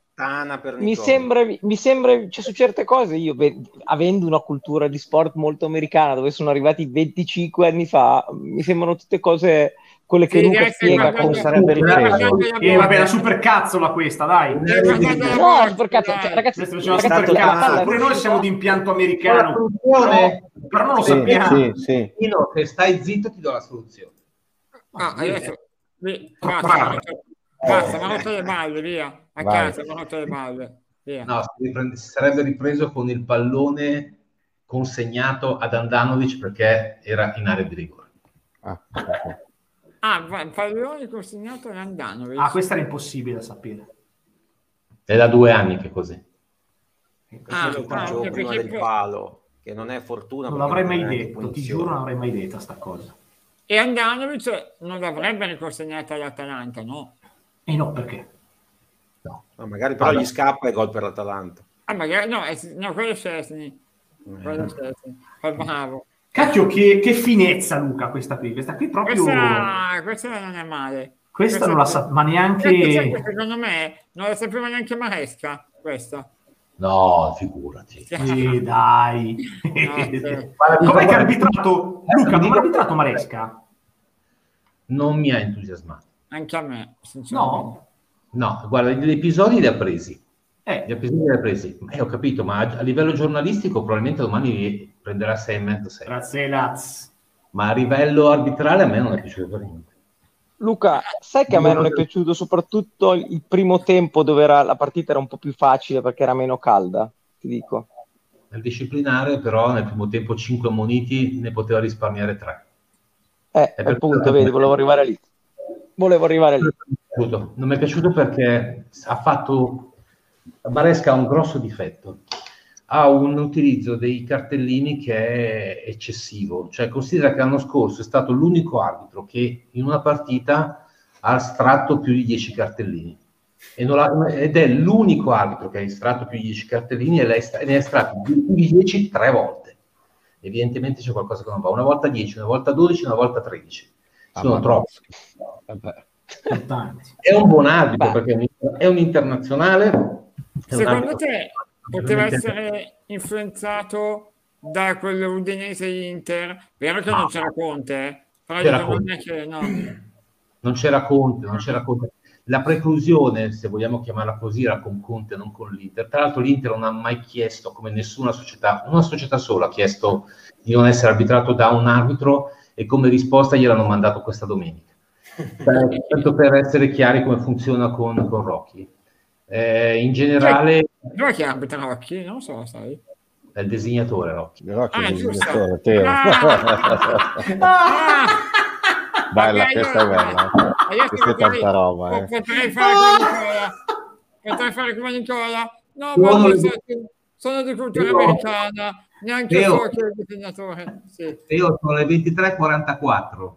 mi sembra, mi sembra cioè, su certe cose io avendo una cultura di sport molto americana dove sono arrivati 25 anni fa mi sembrano tutte cose quelle che sì, Luca spiega come sarebbe ripreso. E vabbè, la supercazzola questa, dai. No, supercazzola, cioè, ragazzi, ragazzi pure noi siamo di impianto americano. Però, però non lo sì, sappiamo. Sì, sì. Io, se stai zitto ti do la soluzione. Ah, adesso... Basta, basta, ma rotto le balle, via. A casa, ma rotto le balle. Via. No, si sarebbe ripreso con il pallone consegnato ad Andanovic perché era in area di rigore. Ah, okay. Ah, pallone consegnato a Andano. Ah, questo era impossibile da sapere. È da due anni che è così. Ah, ah, prima del palo, che non è fortuna. Non l'avrei mai detto, ti giuro, non avrei mai detto sta cosa. E Andanovic non l'avrebbe riconsegnata all'Atalanta, no? E no, perché? No. no magari però allora. gli scappa e gol per l'Atalanta. Ah, magari no, è, no quello è Scesni. Quello è Scesni. Bravo. Cacchio, che, che, finezza, Luca, questa qui. Questa qui proprio. Questa, questa non è male. Questa, questa non la sa, ma neanche. Questa, secondo me non la sapeva neanche Maresca. Questa. No, figurati. Sì, dai. No, Com'è che ha arbitrato Luca? Come ha arbitrato Maresca? Non mi ha entusiasmato. Anche a me, No. No, guarda, gli episodi li ha presi. Eh. Gli episodi li ha presi. Eh, ho capito, ma a, a livello giornalistico probabilmente domani prenderà 6,5. Grazie, Laz. Ma a livello arbitrale a me non è piaciuto per niente. Luca, sai che a me non è piaciuto soprattutto il primo tempo dove era, la partita era un po' più facile perché era meno calda, ti dico. Nel disciplinare però nel primo tempo 5 moniti ne poteva risparmiare 3. Eh, è appunto, vedi, volevo arrivare lì. Volevo arrivare lì. Non mi è piaciuto perché ha fatto Maresca ha un grosso difetto. Ha un utilizzo dei cartellini che è eccessivo. Cioè, considera che l'anno scorso è stato l'unico arbitro che in una partita ha estratto più di 10 cartellini. ed è l'unico arbitro che ha estratto più di 10 cartellini e ne ha estratti più di 10 tre volte. Evidentemente c'è qualcosa che non va. Una volta 10, una volta 12, una volta 13. Sono ah, troppi. Vabbè. È un buon arbitro perché è un internazionale. Secondo te poteva essere influenzato da quello udinese Inter? Vero che no. non c'era Conte, però c'era Conte. Che, no. non c'era Conte, non c'era Conte. La preclusione, se vogliamo chiamarla così, era con Conte, non con l'Inter. Tra l'altro l'Inter non ha mai chiesto, come nessuna società, una società sola ha chiesto di non essere arbitrato da un arbitro e come risposta gliel'hanno mandato questa domenica. Tanto per essere chiari come funziona con, con Rocky. Eh, in generale... Dove che arbitra Rocky? Non so, sai. È il disegnatore Rocky. Rocky ah, è il disegnatore, Teo. Ah! Bella, okay, questa no, è bella. Questa è tanta roba. Eh. Potrei fare come Nicola. Potrei fare come Nicola. No, ma sono, sono di cultura americana. Neanche Teo, so che è il disegnatore. Sì. Io sono le 23.44.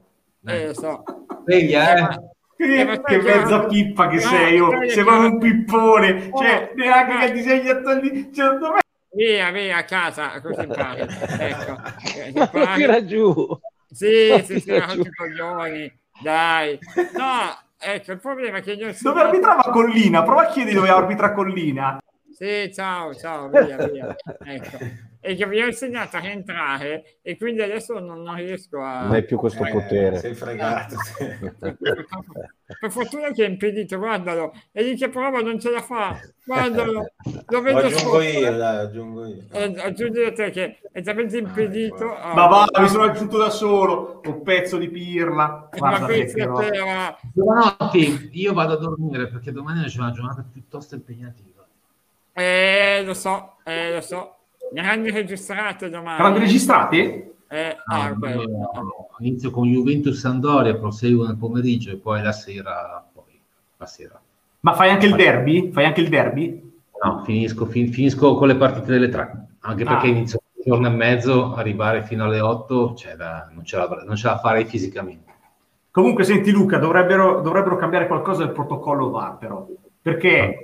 Eh, lo so. Sveglia, eh. Che, che mezza pippa che no, sei, oh. sembra un pippone, oh, cioè neanche che disegna lì, cioè, dov'è? Via, via, a casa, così impari. ecco. Ma tira giù. Sì, sì, sì, i coglioni, dai. No, ecco, il problema è che io... Dove arbitrava Collina? Prova a chiedere dove arbitra Collina. Sì, ciao, ciao, via, via. Ecco e che vi ho insegnato a entrare e quindi adesso non, non riesco a... Non hai più questo eh, potere. Sei fregato. per fortuna che è impedito, guardalo. E lì che prova non ce la fa. Guardalo. Lo vedo aggiungo io, dai, aggiungo io. Eh, aggiungi a te che è talmente impedito. Ah, ma va, mi sono aggiunto da solo. Un pezzo di pirla. Guarda ma pensi a te, ma... Buonanotte, io vado a dormire perché domani c'è una giornata piuttosto impegnativa. Eh, lo so, eh, lo so. Grandi registrate domani. Grandi registrate? Eh, ah, ah, beh, inizio con Juventus Sandoria, proseguo nel pomeriggio e poi la sera, poi la sera. Ma fai anche il derby? Fai anche il derby? No, finisco, fin, finisco con le partite delle tre, anche perché ah. inizio un giorno e mezzo, arrivare fino alle otto, cioè da, non, ce la, non ce la farei fisicamente. Comunque, senti Luca, dovrebbero, dovrebbero cambiare qualcosa del protocollo VAR però, perché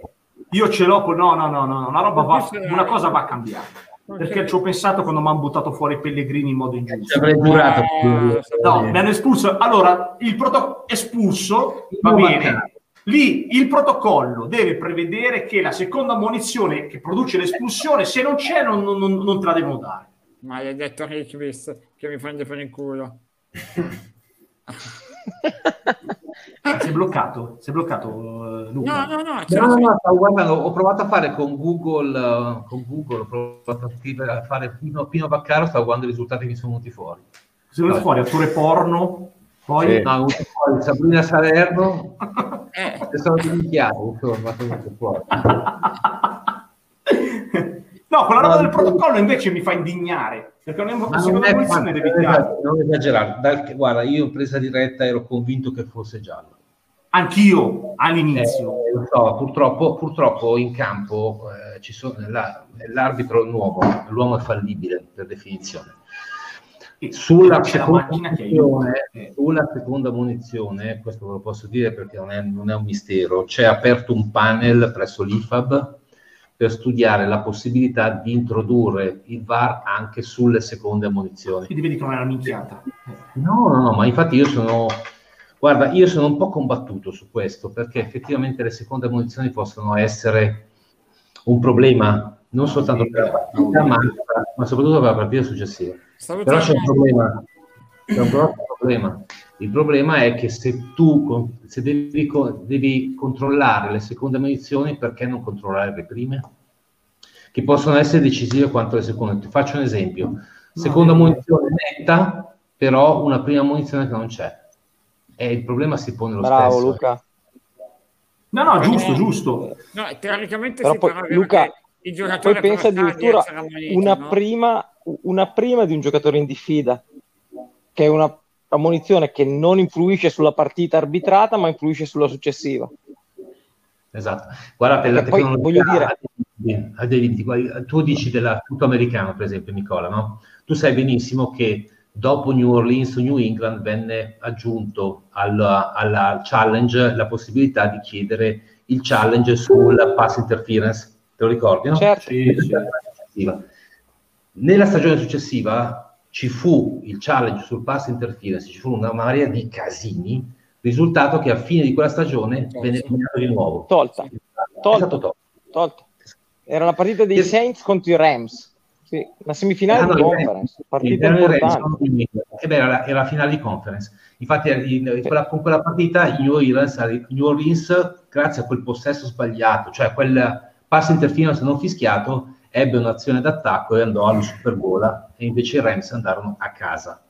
io ce l'ho, no, no, no, no, una, roba va, una cosa va cambiata perché ci ho pensato quando mi hanno buttato fuori i Pellegrini in modo ingiusto. Avrei giurato. Eh, no, mi hanno espulso. Allora, il protocollo espulso, va bene. Lì il protocollo deve prevedere che la seconda munizione che produce l'espulsione, se non c'è, non, non, non te la devono dare. Maledetto Richvis che mi prende per il culo. si è bloccato, si è bloccato uh, Luca. No, no, no, no, no, no stavo guardando, ho provato a fare con Google, uh, con Google, ho provato a scrivere, a fare Pino, Pino Baccaro, stavo guardando i risultati che mi sono venuti fuori. Sono venuti fuori attore porno, poi... Sì. No, fuori Sabrina Salerno, eh. e sono dimenticato, insomma, sono venuti fuori. No, quella roba del protocollo invece mi fa indignare, perché non è una seconda posizione devi Non esagerare, Dal, guarda, io in presa diretta ero convinto che fosse giallo. Anch'io all'inizio. Eh, so, purtroppo, purtroppo in campo eh, ci sono, la, l'arbitro è l'uomo, l'uomo è fallibile per definizione. Sulla seconda, munizione, sulla seconda, munizione, questo ve lo posso dire perché non è, non è un mistero, c'è aperto un panel presso l'IFAB per studiare la possibilità di introdurre il VAR anche sulle seconde munizioni. Quindi vedi come è una minchiata. No, no, no, ma infatti io sono Guarda, io sono un po' combattuto su questo perché effettivamente le seconde munizioni possono essere un problema non soltanto per la partita, ma, ma soprattutto per la partita successiva. Però c'è un problema, c'è un grosso problema. Il problema è che se tu se devi, devi controllare le seconde munizioni, perché non controllare le prime? Che possono essere decisive quanto le seconde. Ti faccio un esempio. Seconda munizione netta, però una prima munizione che non c'è e il problema si pone lo Bravo, stesso. Luca. No, no, giusto, giusto. No, teoricamente Però poi, Luca, il giocatore poi pensa addirittura una, no? prima, una prima di un giocatore in diffida, che è una munizione che non influisce sulla partita arbitrata, ma influisce sulla successiva. Esatto. Guarda, per la tecnologia voglio dire-. Guarda, Tu dici del tutto americano, per esempio, Nicola, no? Tu sai benissimo che dopo New Orleans o New England venne aggiunto alla, alla challenge la possibilità di chiedere il challenge sul pass interference. Te lo ricordi, no? Certo. Sì, sì. Nella stagione successiva ci fu il challenge sul pass interference, ci fu una marea di casini, risultato che a fine di quella stagione venne eliminato di nuovo. Tolta. Tolta. stato tolto. Tolto. Era la partita dei Sì. Saints contro i Rams. Sì, la semifinale Ah, no, di conference, partita importante. eh beh, era, la- era la finale di conference. Infatti, in, in quella, con quella partita, New Orleans, New Orleans, grazie a quel possesso sbagliato, cioè quel pass interference non fischiato, ebbe un'azione d'attacco e andò allo Super Bowl e invece i Rams andarono a casa.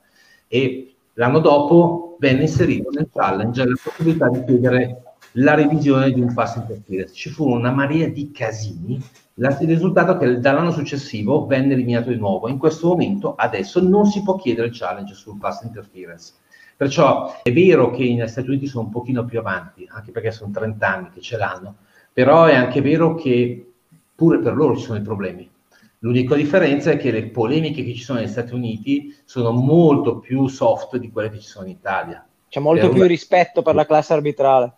E l'anno dopo venne inserito nel challenge la possibilità di chiedere la revisione di un pass interference. Ci fu una marea di casini. Il risultato è che dall'anno successivo venne eliminato di nuovo. In questo momento, adesso, non si può chiedere il challenge sul pass interference. Perciò è vero che negli Stati Uniti sono un pochino più avanti, anche perché sono 30 anni che ce l'hanno, però è anche vero che pure per loro ci sono i problemi. L'unica differenza è che le polemiche che ci sono negli Stati Uniti sono molto più soft di quelle che ci sono in Italia. C'è molto più una- rispetto per la classe arbitrale.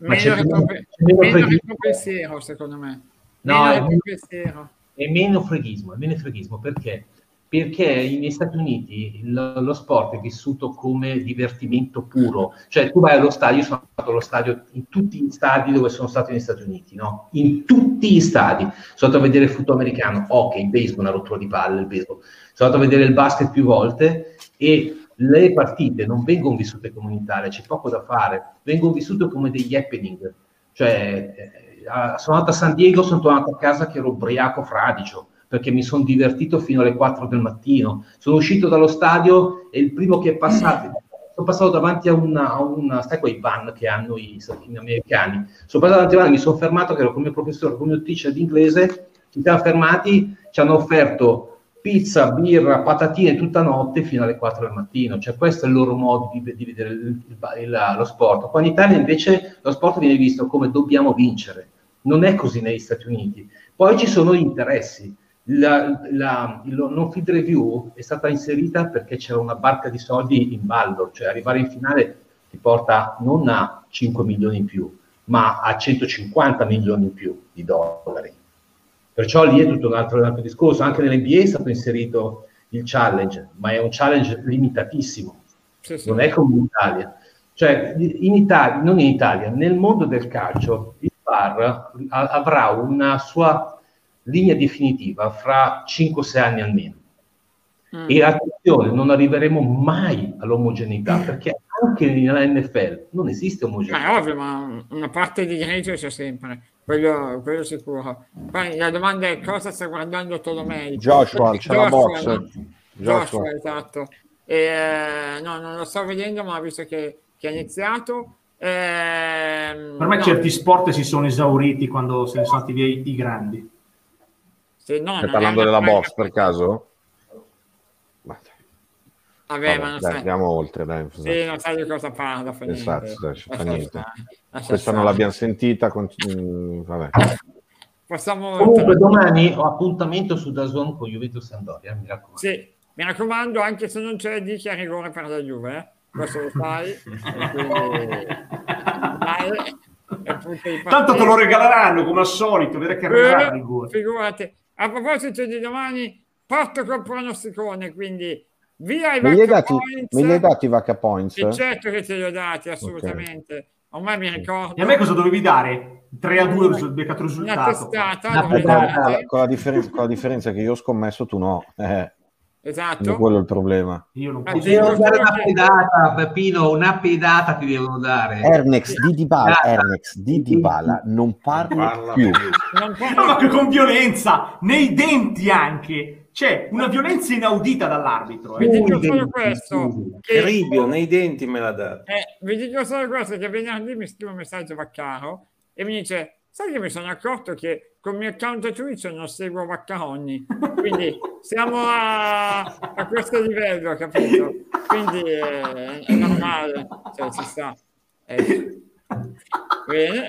Ma Meno, c'è meno- c'è meno meno freghismo. retropensiero, secondo me. No, Meno è- retropensiero. è meno freghismo, è meno freghismo perché? Perché negli Stati Uniti il- lo sport è vissuto come divertimento puro, cioè tu vai allo stadio, io sono stato allo stadio in tutti gli stadi dove sono stato negli Stati Uniti, no? In tutti gli stadi, sono andato a vedere il football americano, hockey, il baseball, una rottura di palle, il baseball, sono andato a vedere il basket più volte e le partite non vengono vissute come in Italia, c'è poco da fare, vengono vissute come degli happening, cioè eh, a- sono andato a San Diego, sono tornato a casa che ero ubriaco fradicio perché mi sono divertito fino alle 4 del mattino. Sono uscito dallo stadio e il primo che è passato, sono passato davanti a una, a una sai quei van che hanno i, gli americani, sono passato davanti a una, mi sono fermato che ero con il mio professore, con il mio teacher di inglese, ci siamo fermati, ci hanno offerto pizza, birra, patatine tutta notte fino alle 4 del mattino. Cioè, questo è il loro modo di, di vedere il- il- lo sport. Qua in Italia invece lo sport viene visto come dobbiamo vincere. Non è così negli Stati Uniti. Poi ci sono gli interessi. La, la- il non field review è stata inserita perché c'era una barca di soldi in ballo, cioè arrivare in finale ti porta non a 5 milioni in più, ma a 150 milioni in più di dollari. Perciò lì è tutto un altro, un altro discorso. Anche nell'NBA è stato inserito il challenge, ma è un challenge limitatissimo, Sì, sì. non è come in Italia. Cioè, in Italia, non in Italia, nel mondo del calcio, il VAR avrà una sua linea definitiva fra 5-6 anni almeno. Mm. E attenzione, non arriveremo mai all'omogeneità, perché anche nella NFL non esiste Ma omogeneità. è ovvio, ma una parte di grigio c'è sempre, quello, quello sicuro. Poi la domanda è cosa sta guardando Tolomei? Joshua, c'è la box. no? Joshua. Joshua, esatto. E, eh, no, non lo sto vedendo, ma visto che, che è iniziato... ehm, Per me no, certi sport si sono esauriti quando se ne sono andati via i, i grandi. Se no, Stai parlando della box per caso? Vabbè, vabbè, ma non dai, sai. andiamo oltre, dai. Sì, non sai di cosa parla. Fa Esatto, niente. dai, fa niente. Questa non l'abbiamo sentita. con- mm, vabbè. Possiamo... Comunque domani ho appuntamento su Dazon con Juventus Sampdoria, mi raccomando. Sì, mi raccomando, anche se non c'è, di che è rigore per la Juve, eh? questo lo sai. e quindi... Dai, Tanto te lo regaleranno come al solito, vedrai che arriverà Eh, rigore. A proposito di domani, parto col pronosticone, quindi via i Me vacca dati, points. me li hai dati Vacca Points? E certo che te li ho dati, assolutamente. Ormai mi ricordo. E a me cosa dovevi dare? 3 a 2 il beccato Una risultato. Una testata. date. con la differenza, con la differenza che io ho scommesso, tu no. Eh, Esatto. quello è il problema. Io non Ti posso. sì. devono dare una pedata, Peppino, una pedata ti devono dare. Ernex di Dybala. Ernex di Dybala non parla, Parla più. Non ma che con violenza, nei denti anche. C'è una violenza inaudita dall'arbitro. Vi eh. dico Scusi, solo questo. Che, Ribio nei denti me l'ha dato. eh, vi dico solo questo che venerdì mi scrive un messaggio Vaccaro e mi dice sai che mi sono accorto che con il mio account Twitch non seguo Vaccaroni quindi siamo a, a questo livello capito quindi eh, è normale cioè ci sta Eh, bene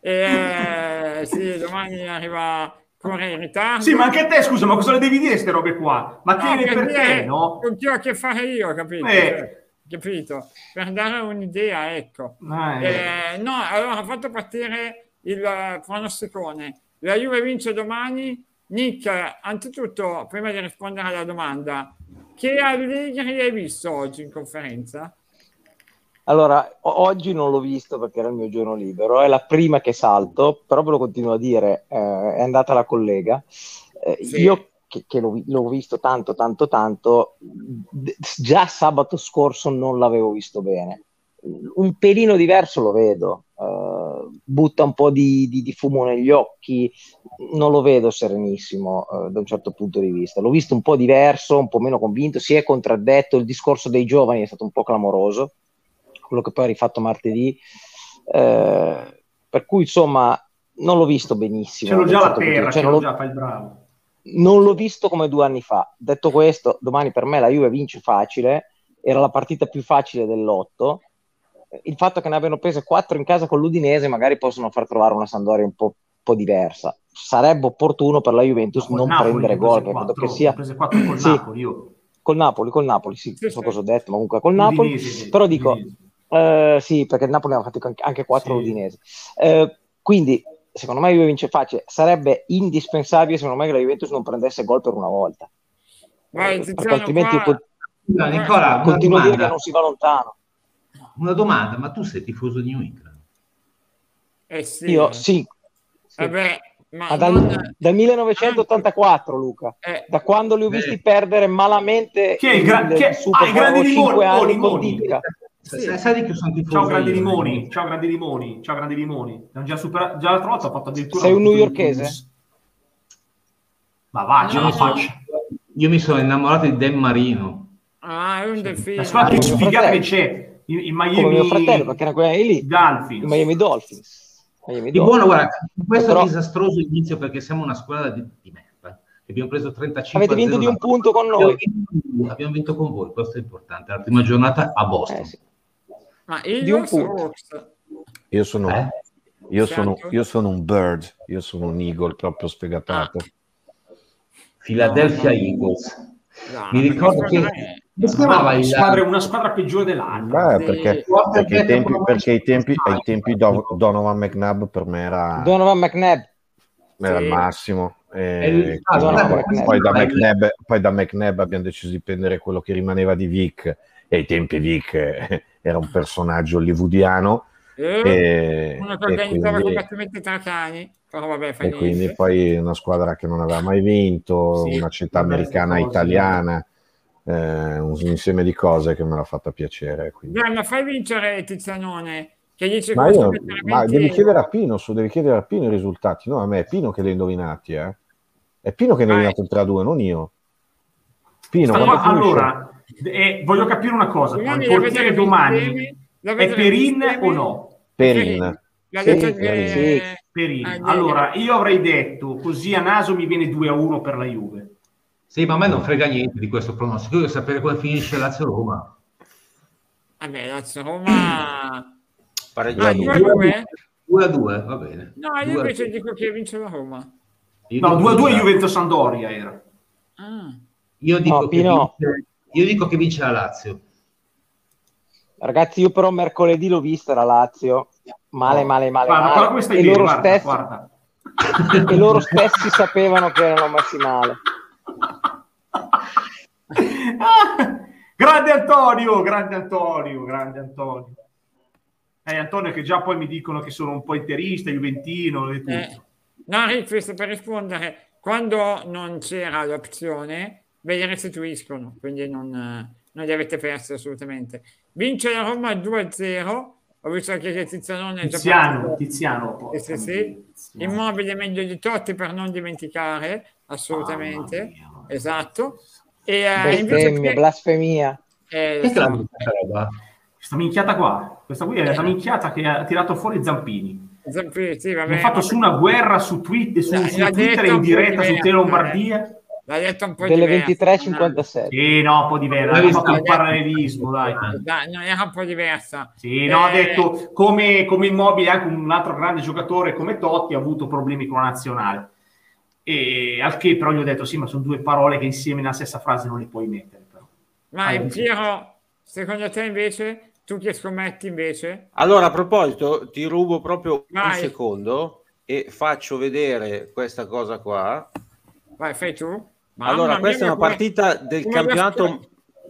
E, eh, sì, domani arriva Corre in ritardo. Sì, ma anche te, scusa, ma cosa le devi dire queste robe qua? Ma no, tieni per, per te, no? Con chi ho a che fare io, capito? Eh. Capito? Per dare un'idea, ecco. Eh. Eh, no, allora ho fatto partire il pronosticone. La Juve vince domani. Nick, anzitutto, prima di rispondere alla domanda, che Allegri hai visto oggi in conferenza? Allora, o- oggi non l'ho visto perché era il mio giorno libero, è la prima che salto, però ve lo continuo a dire, eh, è andata la collega. Eh, Sì. Io che, che l'ho, l'ho visto tanto, tanto, tanto, già sabato scorso non l'avevo visto bene. Un pelino diverso lo vedo, eh, butta un po' di, di- di fumo negli occhi, non lo vedo serenissimo eh, da un certo punto di vista. L'ho visto un po' diverso, un po' meno convinto, si è contraddetto, il discorso dei giovani è stato un po' clamoroso quello che poi ha rifatto martedì. Eh, per cui insomma non l'ho visto benissimo. Ce l'ho già la certo terra, vista. ce Cioè, l'ho già, fai il bravo. Non l'ho visto come due anni fa. Detto questo, domani per me la Juve vince facile, era la partita più facile dell'otto. Il fatto che ne abbiano prese quattro in casa con l'Udinese magari possono far trovare una Sandoria un po', po' diversa. Sarebbe opportuno per la Juventus non Napoli prendere gol, che credo quattro, che sia ne ho prese quattro col Sì. Napoli, io. col Napoli, col Napoli, sì, non so cosa ho detto, ma comunque col Napoli. Udinese, Però dico, Udinese. eh, sì, perché il Napoli ha fatti anche- 4 Sì. udinesi. Eh, quindi, secondo me, la Juve vince facile. Sarebbe indispensabile, secondo me, che la Juventus non prendesse gol per una volta. Vai, Eh, perché altrimenti qua- Scusa, Nicola, una continuo a dire che non si va lontano. una domanda, ma tu sei tifoso di New England? Eh sì, Io eh. sì. sì. Vabbè, ma dal, non- dal 1984, Luca, eh, da quando li ho visti Beh. perdere malamente Chi è il gra- chi è- Super ah, i grandi limoni, anni con limoni. Sì. Sai che sono tifoso Ciao grandi limoni, ciao grandi limoni, ciao grandi limoni. Già, superato, già l'altra volta ho fatto addirittura Sei un newyorkese? Ma va, ce No, la no. faccia. Io mi sono innamorato di Dan Marino. ah, è un delfino. La squadra più mio sfigata che c'è, i, i Come mio Miami fratello, perché era quelli lì, i Dolphins. Miami Dolphins. Miami Di Dolphins. buono, guarda, questo Però- disastroso inizio perché siamo una squadra di, di merda. Abbiamo preso 35 Avete vinto a 0 di un punto con noi. abbiamo vinto con voi, questo è importante. La prima giornata a Boston. Eh, sì. Ma Di un Ilios o. Hawks? Io sono, Eh? io, sono, io sono un bird, io sono un eagle proprio sfegatato. Philadelphia No, no. Eagles. No, Mi ricordo che è? come si chiamava Una squadra, una squadra peggiore dell'altra. Beh, Sì. perché, perché ai tempi, perché ai tempi, ai tempi Do- Donovan McNabb per me era, Donovan McNabb. era Sì. il massimo. E E poi, McNabb. poi da McNabb, poi da McNabb abbiamo deciso di prendere quello che rimaneva di Vic e ai tempi Vic eh, era un personaggio hollywoodiano Eh, e, uno che organizzava quindi, combattimenti tra cani, però vabbè, e niente. quindi poi una squadra che non aveva mai vinto, Sì, una città americana italiana, eh, un insieme di cose che me l'ha fatta piacere. quindi. Ma fai vincere Tizianone, che dice Ma, io, ma devi chiedere a Pino, su, devi chiedere a Pino i risultati, no a me, è Pino che li ha indovinati, eh. È Pino che ha indovinato il 3-2, non io. Pino, finisce? allora, eh, voglio capire una cosa. Domani Il la portiere domani è Perin o no? Perin. L'ha Sì, detto Perin, che- sì. Perin. Allora, io avrei detto così a naso mi viene 2 a 1 per la Juve. Sì, ma a me non frega niente di questo pronostico. Io voglio sapere come finisce Lazio-Roma. Vabbè, Lazio Roma... Pareggiato. Ah, due. 2 a 2? 2 a 2, va bene. No, io 2 a invece 2. dico che vince la Roma. Io No, dico 2 a 2 che- Juventus-Sandoria era. Ah. Io dico, No, che Pino. vince, io dico che vince la Lazio. Ragazzi, io però mercoledì l'ho vista la Lazio. Male, male, male, Guarda, guarda male. stai E loro, guarda, stessi, guarda. e loro stessi sapevano che erano messi male. Grande Antonio, grande Antonio, grande Antonio. Eh, Antonio che già poi mi dicono che sono un po' interista, juventino e tutto. Eh, no, Rick, per rispondere, quando non c'era l'opzione, ve li restituiscono, quindi non, eh, non li avete persi assolutamente. Vince la Roma 2-0, ho visto anche che Tizianone è già Tiziano, partito. Tiziano. Sì, sì, porca sì. Tiziano. Immobile meglio di Totti per non dimenticare, assolutamente, esatto. E eh, che, blasfemia. eh, Che è la brutta roba? Questa minchiata qua, questa qui è Eh. la minchiata che ha tirato fuori Zampini. Zampi- sì, vabbè, Abbiamo fatto su una guerra su, Twitter, su, su Twitter in diretta su Tele Lombardia. L'ha detto un po' delle diversa, 23.57. Sì, no, un po' diversa. Ha fatto un parallelismo, dai. Dai, non era un po' diversa. Sì, no, ha Eh, detto come, come immobile anche un altro grande giocatore come Totti ha avuto problemi con la nazionale. E al che però gli ho detto sì, ma sono due parole che insieme nella stessa frase non le puoi mettere. Però. Ma in sì. Piero, secondo te invece, tu che scommetti invece? Allora, a proposito, ti rubo proprio un Vai. secondo e faccio vedere questa cosa qua. Vai, fai tu. Mamma allora, mia, questa è una partita del campionato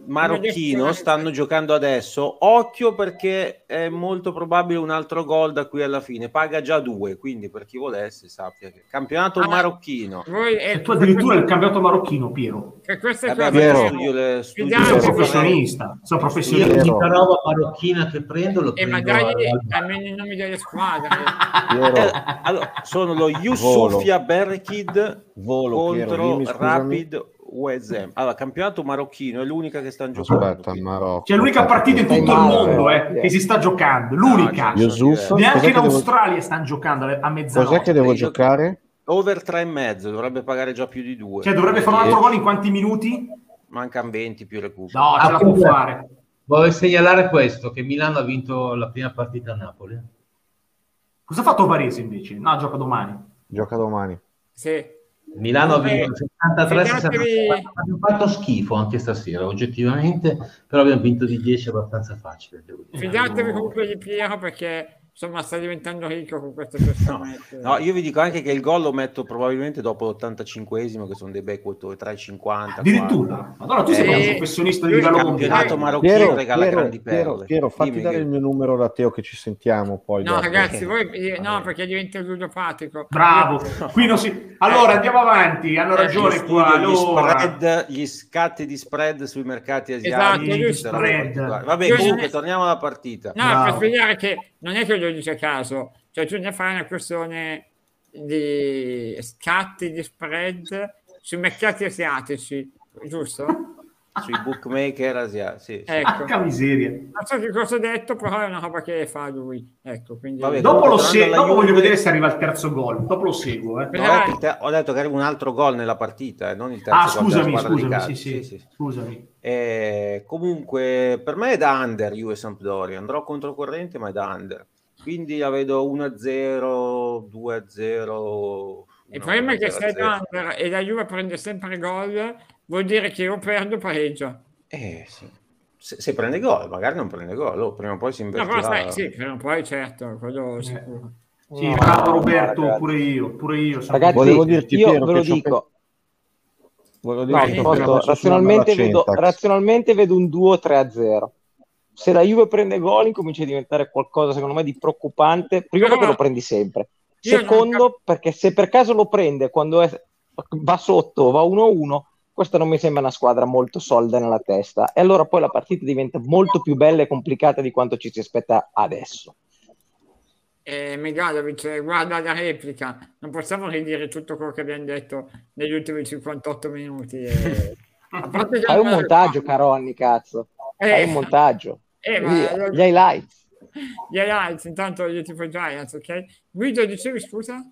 marocchino, stanno giocando adesso. Occhio perché è molto probabile un altro gol da qui alla fine. Paga già due, quindi per chi volesse sappia che campionato Ah, marocchino. Voi, E tu addirittura il campionato marocchino, Piero. che queste Vabbè, cose Piero. studio le, studio Sono professionista. Sono Io professionista. Piero. l'unica roba marocchina che prendo lo e prendo magari al- almeno i nomi delle squadre. Piero, Eh, allora, sono lo Yusufia Berkid volo, Piero, contro dimmi, scusami. Rapid Wezem. Allora, campionato marocchino è l'unica che stanno giocando. Aspetta. Marocco. C'è l'unica partita in tutto il mondo eh. che si sta giocando. L'unica. No, Yusuf, Neanche in che devo- Australia stanno giocando a mezzanotte. Cos'è che devo Io- giocare? Over 3 e mezzo, dovrebbe pagare già più di due. Cioè, dovrebbe fare un altro gol in quanti minuti? Mancano 20 più recupero. No, ce la può fare. Voglio segnalare questo, che Milano ha vinto la prima partita a Napoli. Cosa ha fatto Varese invece? No, gioca domani. Gioca domani. Sì. Milano ha vinto 73 fidatevi- abbiamo fatto schifo anche stasera, oggettivamente, però abbiamo vinto di 10 abbastanza facile. Fidatevi comunque di Piero perché insomma sta diventando ricco con queste persone. No, io vi dico anche che il gol lo metto probabilmente dopo l'85esimo, che sono dei bei quotori, 3,50. Addirittura. Madonna, tu sei Eh, un professionista di Galone. campionato marocchino Piero, regala Piero, grandi perle. Piero, fatti Dimmi dare che- il mio numero da Teo che ci sentiamo poi. No, dopo. ragazzi, voi eh, no, perché diventa ludopatico. Bravo. Qui non si... Allora, andiamo avanti. Hanno Eh, ragione Io qua. studio gli Allora. spread, gli scatti di spread sui mercati Esatto, asiatici. particolare. Vabbè, comunque torniamo alla partita. No, Bravo. per spiegare che non è che lo dice a caso, cioè tu ne fai una questione di scatti di spread sui mercati asiatici, giusto? Sui bookmaker asiatici. Sì, sì. Ecco. Porca miseria. Non so che cosa ho detto, però è una roba che fa lui. Ecco, quindi... Vabbè, Dopo, lo Tornando se- alla dopo voglio Juve- vedere se arriva il terzo gol. Dopo lo seguo. Eh. No, te- ho detto che arriva un altro gol nella partita, eh, non il terzo Ah, scusami, scusami. calcio. Sì, sì, Scusami. Eh, comunque, per me è da under Juve Sampdoria. Andrò controcorrente, ma è da under. Quindi la vedo 1-0, 2-0. Il problema è che 1-0. se under e la Juve prende sempre gol, vuol dire che o perdo o pareggio. Eh, sì. se, se prende gol, magari non prende gol, oh, prima o poi si No, invertirà. sai, sì, però poi certo, quello sicuro. Sì, No, bravo no, Roberto, ragazzi. pure io, pure io. Ragazzi, Volevo dirti, io Piero, ve lo dico. Volevo No, razionalmente, vedo, Centax. razionalmente vedo un 2-3-0. Se la Juve prende gol incomincia a diventare qualcosa secondo me di preoccupante. Primo Però- perché lo prendi sempre. Io non Secondo perché se per caso lo prende quando è- va sotto, va 1-1, questa non mi sembra una squadra molto solida nella testa. E allora poi la partita diventa molto più bella e complicata di quanto ci si aspetta adesso. Eh, Megalovic, guarda la replica, non possiamo ridire tutto quello che abbiamo detto negli ultimi 58 minuti. eh. Fai un montaggio, Caronni, cazzo. Eh, Fai un montaggio. eh, ma- Gli highlights. Gli highlights, intanto io tipo Giants, ok? Guido, dicevi scusa?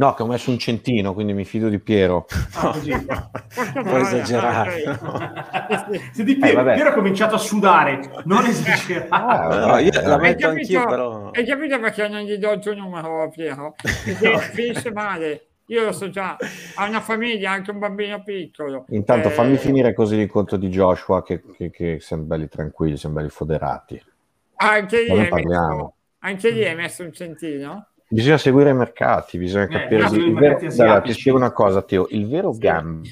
No, che ho messo un centino, quindi mi fido di Piero. Ah, po' troia, esagerato. ah, ok. Senti, Piero, vabbè. Piero ha cominciato a sudare, non esagerare. Ah, No, io la Hai metto anch'io, però. hai capito perché non gli do il tuo numero, Piero? Perché finisce male. Io lo so già, ha una famiglia, anche un bambino piccolo. Intanto Eh, fammi finire così il conto di Joshua, che, che, che siamo belli tranquilli, siamo belli foderati. Anche lì, messo, anche lì hai messo un centino? Bisogna seguire i mercati, bisogna Eh, capire. no, il i vero- asiatici. ti spiego una cosa, Teo. Il vero gam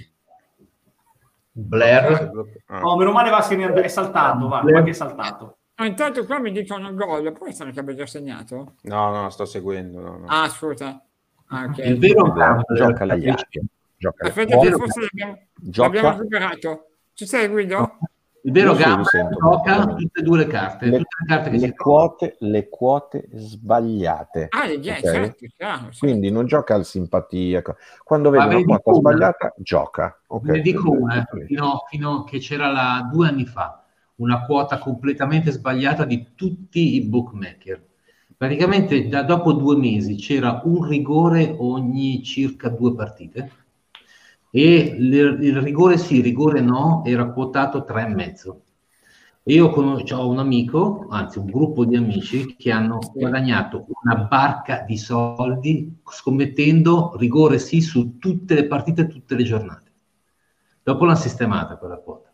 Blair, Ah. Oh, meno male va è saltato, va, va che è saltato. No, intanto qua mi dicono gol, può essere che abbia già segnato? No, no, sto seguendo. no, no. Ah, scusa. Ah, ok. il vero gioca Gambler, la. Gioca la- Aspetta, che forse l'abbiamo, Gioca- l'abbiamo recuperato. Ci sei, Guido? Il vero sento. gioca tutte e due le carte, Le, tutte le carte che le si quote, le quote sbagliate. Ah, le 10, ok? certo, chiaro. Quindi non gioca al simpatia. Quando vede ve una quota una. sbagliata, gioca. Ok. Ne dico una, fino, fino che c'era la, due anni fa, una quota completamente sbagliata di tutti i bookmaker. Praticamente da dopo due mesi c'era un rigore ogni circa due partite. E il, rigore sì, il rigore no, era quotato 3,5. Io con, ho un amico, anzi un gruppo di amici, che hanno guadagnato una barca di soldi scommettendo rigore sì su tutte le partite, tutte le giornate. Dopo l'hanno sistemata quella quota,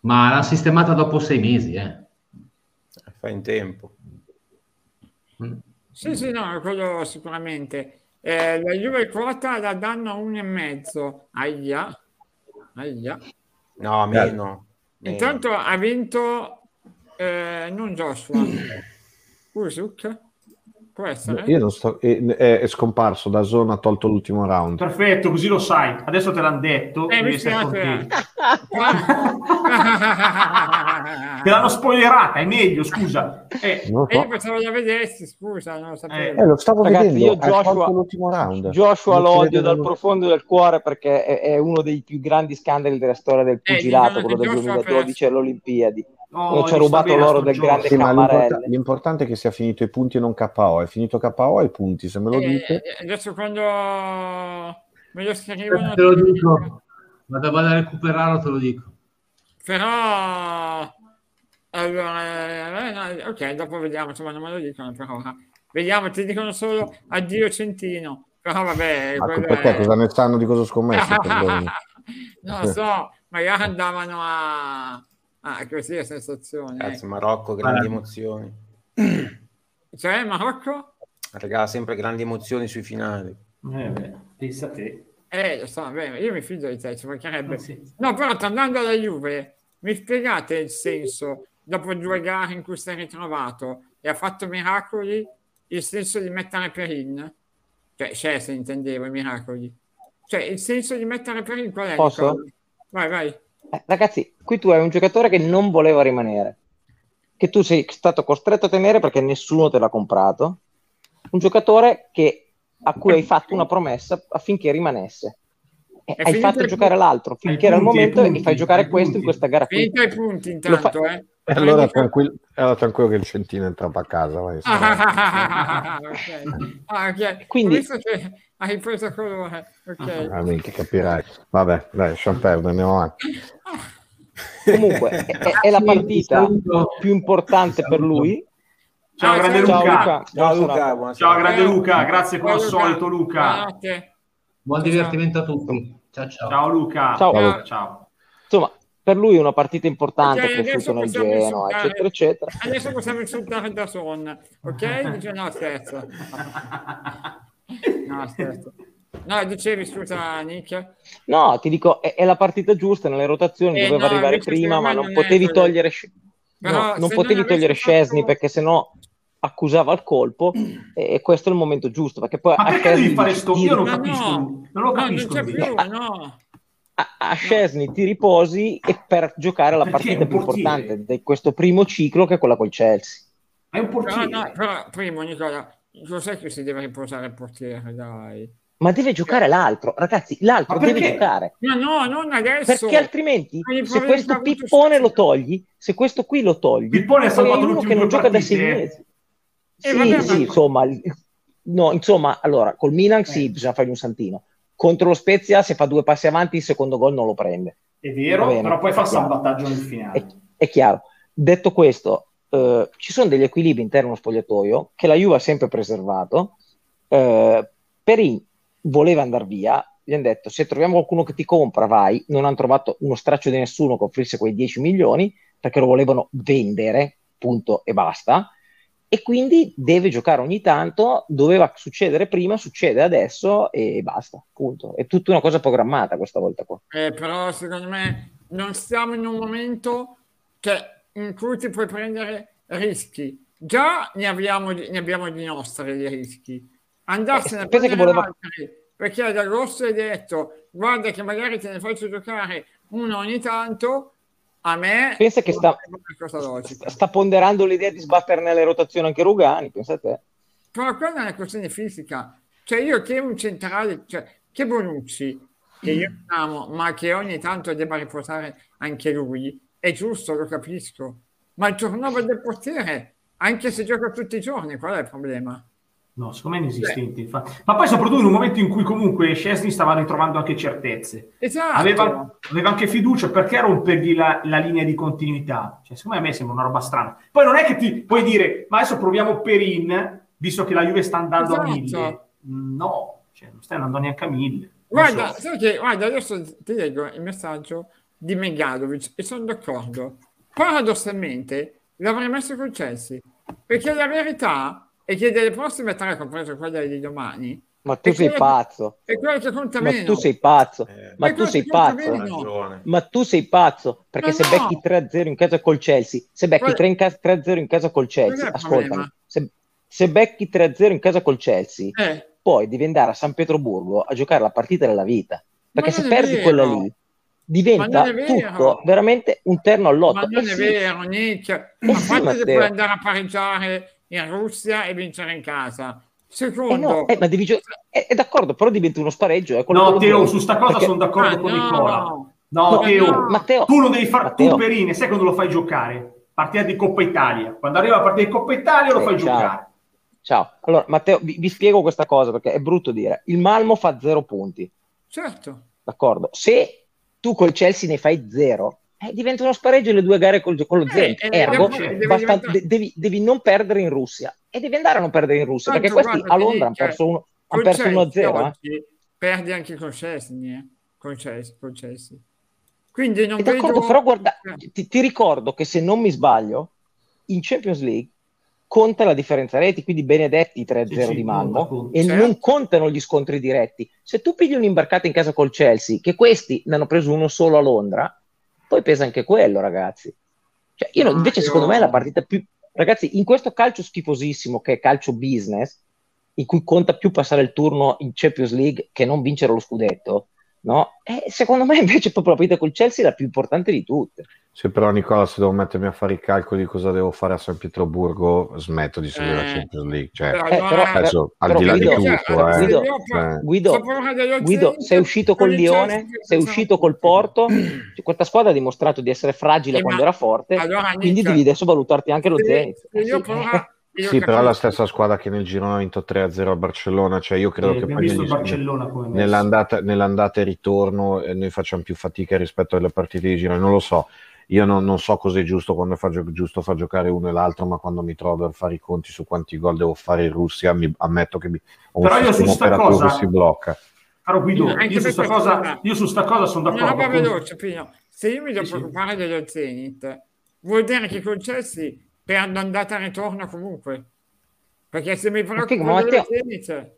ma l'hanno sistemata dopo sei mesi. Eh. Fa in tempo. Mm. Sì, sì, no, quello sicuramente. Eh, la Juve quota la danno a uno e mezzo. Aia. Aia. No, meno. Intanto ha vinto eh, non Joshua. Usuk. Può essere? Io non sto, è, è, scomparso da zona, ha tolto l'ultimo round. Perfetto, così lo sai. Adesso te l'hanno detto. Eh, mi spiace. Te l'hanno spoilerata, è meglio, scusa. Eh. So. io pensavo la vedessi, scusa, non lo sapevo. Eh, lo stavo Ragazzi, vedendo, io Joshua, l'ultimo round. Joshua lo odio dal profondo del cuore perché è, è, uno dei più grandi scandali della storia del eh, pugilato, eh, quello del 2012 alle Oh, ci ha rubato l'oro del grande sì, l'importante, l'importante è che sia finito i punti e non KO. È finito KO e i punti, se me lo eh, dite. Adesso quando me lo scrivono... Te lo dico. Vado, vado a recuperarlo, te lo dico. Però... Allora, eh, ok, dopo vediamo, insomma non me lo dicono per ora. Vediamo, ti dicono solo addio Centino. Però vabbè... Ma perché? È... Cosa ne sanno di cosa scommesso? non lo so, magari andavano a Ah, così è sensazione. Cazzo, Marocco, grandi ah. emozioni. Cioè, Marocco? Regala sempre grandi emozioni sui finali. Eh beh, pensa a te. Eh, lo so, beh, io mi fido di te, ci mancherebbe. Eh, sì. No, però tornando alla Juve, mi spiegate il senso, dopo due gare in cui si è ritrovato e ha fatto miracoli, il senso di mettere Perin? Cioè, cioè se intendevo i miracoli. Cioè, il senso di mettere Perin qual è? Posso? Vai, vai. Eh, ragazzi, qui tu hai un giocatore che non voleva rimanere, che tu sei stato costretto a tenere perché nessuno te l'ha comprato, un giocatore che, a cui hai fatto una promessa affinché rimanesse. E hai fatto giocare l'altro finché era il momento e fai giocare questo in questa gara qui. Finito i punti intanto, fa... eh. Allora tranquillo, allora tranquillo che il centino è entrato a casa. Vai, ah, okay. ah, okay. Quindi, che hai preso colore. Ok. Ah, minchia, capirai. Vabbè, dai, lasciamo perdere, andiamo avanti. Comunque, è, è, la partita più importante per lui. Ciao, grande Luca. Luca. Ciao, Luca. Ciao, grande Luca. Grazie come al solito, Luca. Buon divertimento a tutti. Ciao, ciao. Ciao, Luca. Ciao. ciao. Insomma, per lui è una partita importante, okay, cresciuto nel Genoa, eccetera, eccetera. Adesso possiamo insultare da Son, ok? Dice no, scherzo. No, scherzo. No, dicevi scusa Nick? No, ti dico, è, è la partita giusta nelle rotazioni, eh, doveva no, arrivare prima, ma non, non potevi togliere, no, non potevi togliere Scesni perché sennò accusava il colpo e questo è il momento giusto perché poi ma perché devi fare sto io non capisco no, non lo capisco non più, no. a, a Scesni ti riposi e per giocare la perché partita più importante di questo primo ciclo che è quella col Chelsea è un portiere però, no, però primo Nicola cos'è che si deve riposare il portiere dai ma deve giocare l'altro, ragazzi, l'altro deve giocare. No, no, non adesso. Perché altrimenti, se questo pippone lo togli, se questo qui lo togli, pippone è salvato uno che non gioca da sei mesi. Eh, sì, vabbè, sì, ma... insomma, no, insomma, allora, col Milan sì, eh. bisogna fargli un santino. Contro lo Spezia, se fa due passi avanti, il secondo gol non lo prende. È vero, bene, però poi fa il salvataggio nel finale. È, è chiaro. Detto questo, eh, ci sono degli equilibri interno allo spogliatoio che la Juve ha sempre preservato. Eh, Perin voleva andare via, gli hanno detto se troviamo qualcuno che ti compra vai, non hanno trovato uno straccio di nessuno che offrisse quei 10 milioni perché lo volevano vendere, punto e basta. E quindi deve giocare ogni tanto, doveva succedere prima, succede adesso e basta, punto. È tutta una cosa programmata questa volta qua. Eh, però secondo me non siamo in un momento che, in cui ti puoi prendere rischi. Già ne abbiamo, ne abbiamo di nostri di rischi. Andarsene eh, a che voleva... altri, perché ad agosto hai detto guarda che magari te ne faccio giocare uno ogni tanto a me pensa che sta, sta ponderando l'idea di sbattere nelle rotazioni anche Rugani pensa a te. Però quella è una questione fisica. Cioè io che un centrale cioè che Bonucci che io amo ma che ogni tanto debba riposare anche lui è giusto lo capisco ma il turnover del portiere anche se gioca tutti i giorni qual è il problema No, secondo me è inesistente. Infatti. Ma poi soprattutto in un momento in cui comunque Scesni stava ritrovando anche certezze. Esatto. Aveva, aveva anche fiducia, perché rompergli la, la, linea di continuità? Cioè, secondo me a me sembra una roba strana. Poi non è che ti puoi dire, ma adesso proviamo Perin, visto che la Juve sta andando esatto. a mille. No, cioè, non stai andando neanche a mille. Guarda, so. che, guarda, adesso ti leggo il messaggio di Megalovic e sono d'accordo. Paradossalmente l'avrei messo con Chelsea, perché la verità e che delle prossime tre, compreso quella di domani, ma tu sei pazzo. È quello che conta ma tu sei pazzo. Eh, ma tu sei pazzo. Ma tu sei pazzo. Perché ma se no. becchi 3-0 in casa col Chelsea, se becchi 3-0 in casa col Chelsea, ascoltami, se, se, becchi 3-0 in casa col Chelsea, eh. poi devi andare a San Pietroburgo a giocare la partita della vita. Perché se perdi vero. quella lì, diventa tutto veramente un terno all'otto. Ma non eh è sì. vero, Nick. Eh a parte sì, puoi andare a pareggiare in Russia e vincere in casa. Secondo, eh no, eh, ma devi gio- eh, è d'accordo, però diventa uno spareggio. Eh, no, Teo, su sta cosa perché... sono d'accordo ah, con no. Nicola. No, no Teo, Matteo, tu non devi fare tu Perine, sai quando lo fai giocare? Partita di Coppa Italia. Quando arriva la partita di Coppa Italia lo fai ciao. giocare. Ciao. Allora, Matteo, vi, vi, spiego questa cosa perché è brutto dire. Il Malmo fa zero punti. Certo. D'accordo. Se tu col Chelsea ne fai zero, eh, diventa uno spareggio le due gare col, con lo eh, Zenit. Eh, Ergo, devi, basta, diventare... devi, devi, non perdere in Russia. E devi andare a non perdere in Russia, Tanto, perché questi a Londra hanno perso, uno, hanno perso 1-0. Eh. Perdi anche con Chesney, eh? con, Chelsea, con Chelsea. Quindi non vedo... D'accordo, però guarda, ti, ti ricordo che se non mi sbaglio, in Champions League conta la differenza reti, quindi Benedetti 3-0 sì, sì, di Malmo e certo. non contano gli scontri diretti. Se tu pigli un'imbarcata in casa col Chelsea, che questi ne hanno preso uno solo a Londra, poi pesa anche quello, ragazzi. Cioè, io, invece, secondo me, la partita più. Ragazzi, in questo calcio schifosissimo che è calcio business, in cui conta più passare il turno in Champions League che non vincere lo scudetto, no? E secondo me, invece, proprio la partita col Chelsea è la più importante di tutte. Se però Nicola, se devo mettermi a fare i calcoli di cosa devo fare a San Pietroburgo, smetto di seguire eh, la Champions League. Cioè, però, eh, però, adesso, al di là Guido, di tutto, eh, Guido, cioè. Guido, Guido, sei uscito col Lione, sei uscito col Porto. Cioè, questa squadra ha dimostrato di essere fragile eh, quando era forte, allora, quindi devi adesso valutarti anche lo Zenit. Io sì, però è la stessa squadra che nel girone ha vinto 3-0 a Barcellona, cioè io credo eh, che poi negli, nell'andata, nell'andata, e ritorno eh, noi facciamo più fatica rispetto alle partite di girone, non lo so. Io non, non so cosa è giusto quando fa, giusto far giocare uno e l'altro, ma quando mi trovo a fare i conti su quanti gol devo fare in Russia, mi, ammetto che mi, ho però un io su sta cosa, si blocca. Caro Guido, io, io, su sta cosa, io su sta cosa sono d'accordo. Una roba veloce, Pino. Se io mi devo sì, preoccupare sì. dello Zenit, vuol dire che con Chelsea per andata e ritorno comunque. Perché se mi preoccupo ma Matteo, Zenit,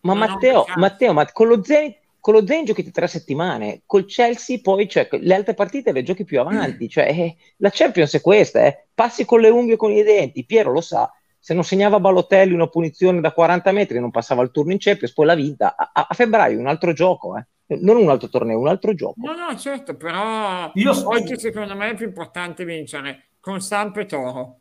ma Matteo, Matteo, ma con lo Zenit con lo Zen giochi tre settimane, col Chelsea poi cioè, le altre partite le giochi più avanti, cioè, eh, la Champions è questa, eh. passi con le unghie e con i denti, Piero lo sa, se non segnava Balotelli una punizione da 40 metri non passava il turno in Champions, poi l'ha vinta, a, a febbraio un altro gioco, eh. non un altro torneo, un altro gioco. No, no, certo, però Io oggi secondo me è più importante vincere con Samp e Toro.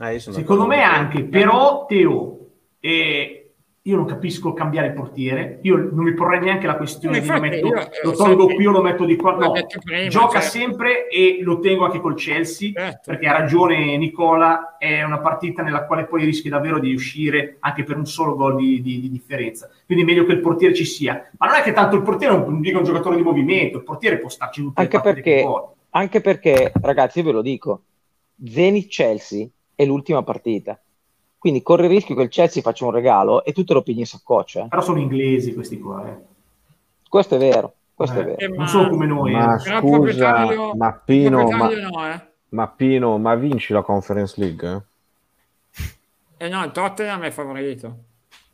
Eh, secondo me anche, però Teo, eh, io non capisco cambiare portiere, io non mi porrei neanche la questione di lo, metto, io, eh, lo tolgo qui o lo metto di qua, no, prima, gioca cioè... sempre e lo tengo anche col Chelsea, certo. perché ha ragione Nicola, è una partita nella quale poi rischi davvero di uscire anche per un solo gol di, di, di differenza, quindi è meglio che il portiere ci sia, ma non è che tanto il portiere è un, un giocatore di movimento, il portiere può starci tutte anche perché, anche perché, ragazzi, io ve lo dico, Zenit-Chelsea è l'ultima partita quindi corre il rischio che il Chelsea faccia un regalo e tu te lo pigli in saccoccia. Eh. Però sono inglesi questi qua. Eh. Questo è vero. Questo eh, è vero. Eh, non sono come noi. Ma eh. scusa, ma Pino, ma, no, eh. ma Pino, ma vinci la Conference League? Eh no, il Tottenham è favorito.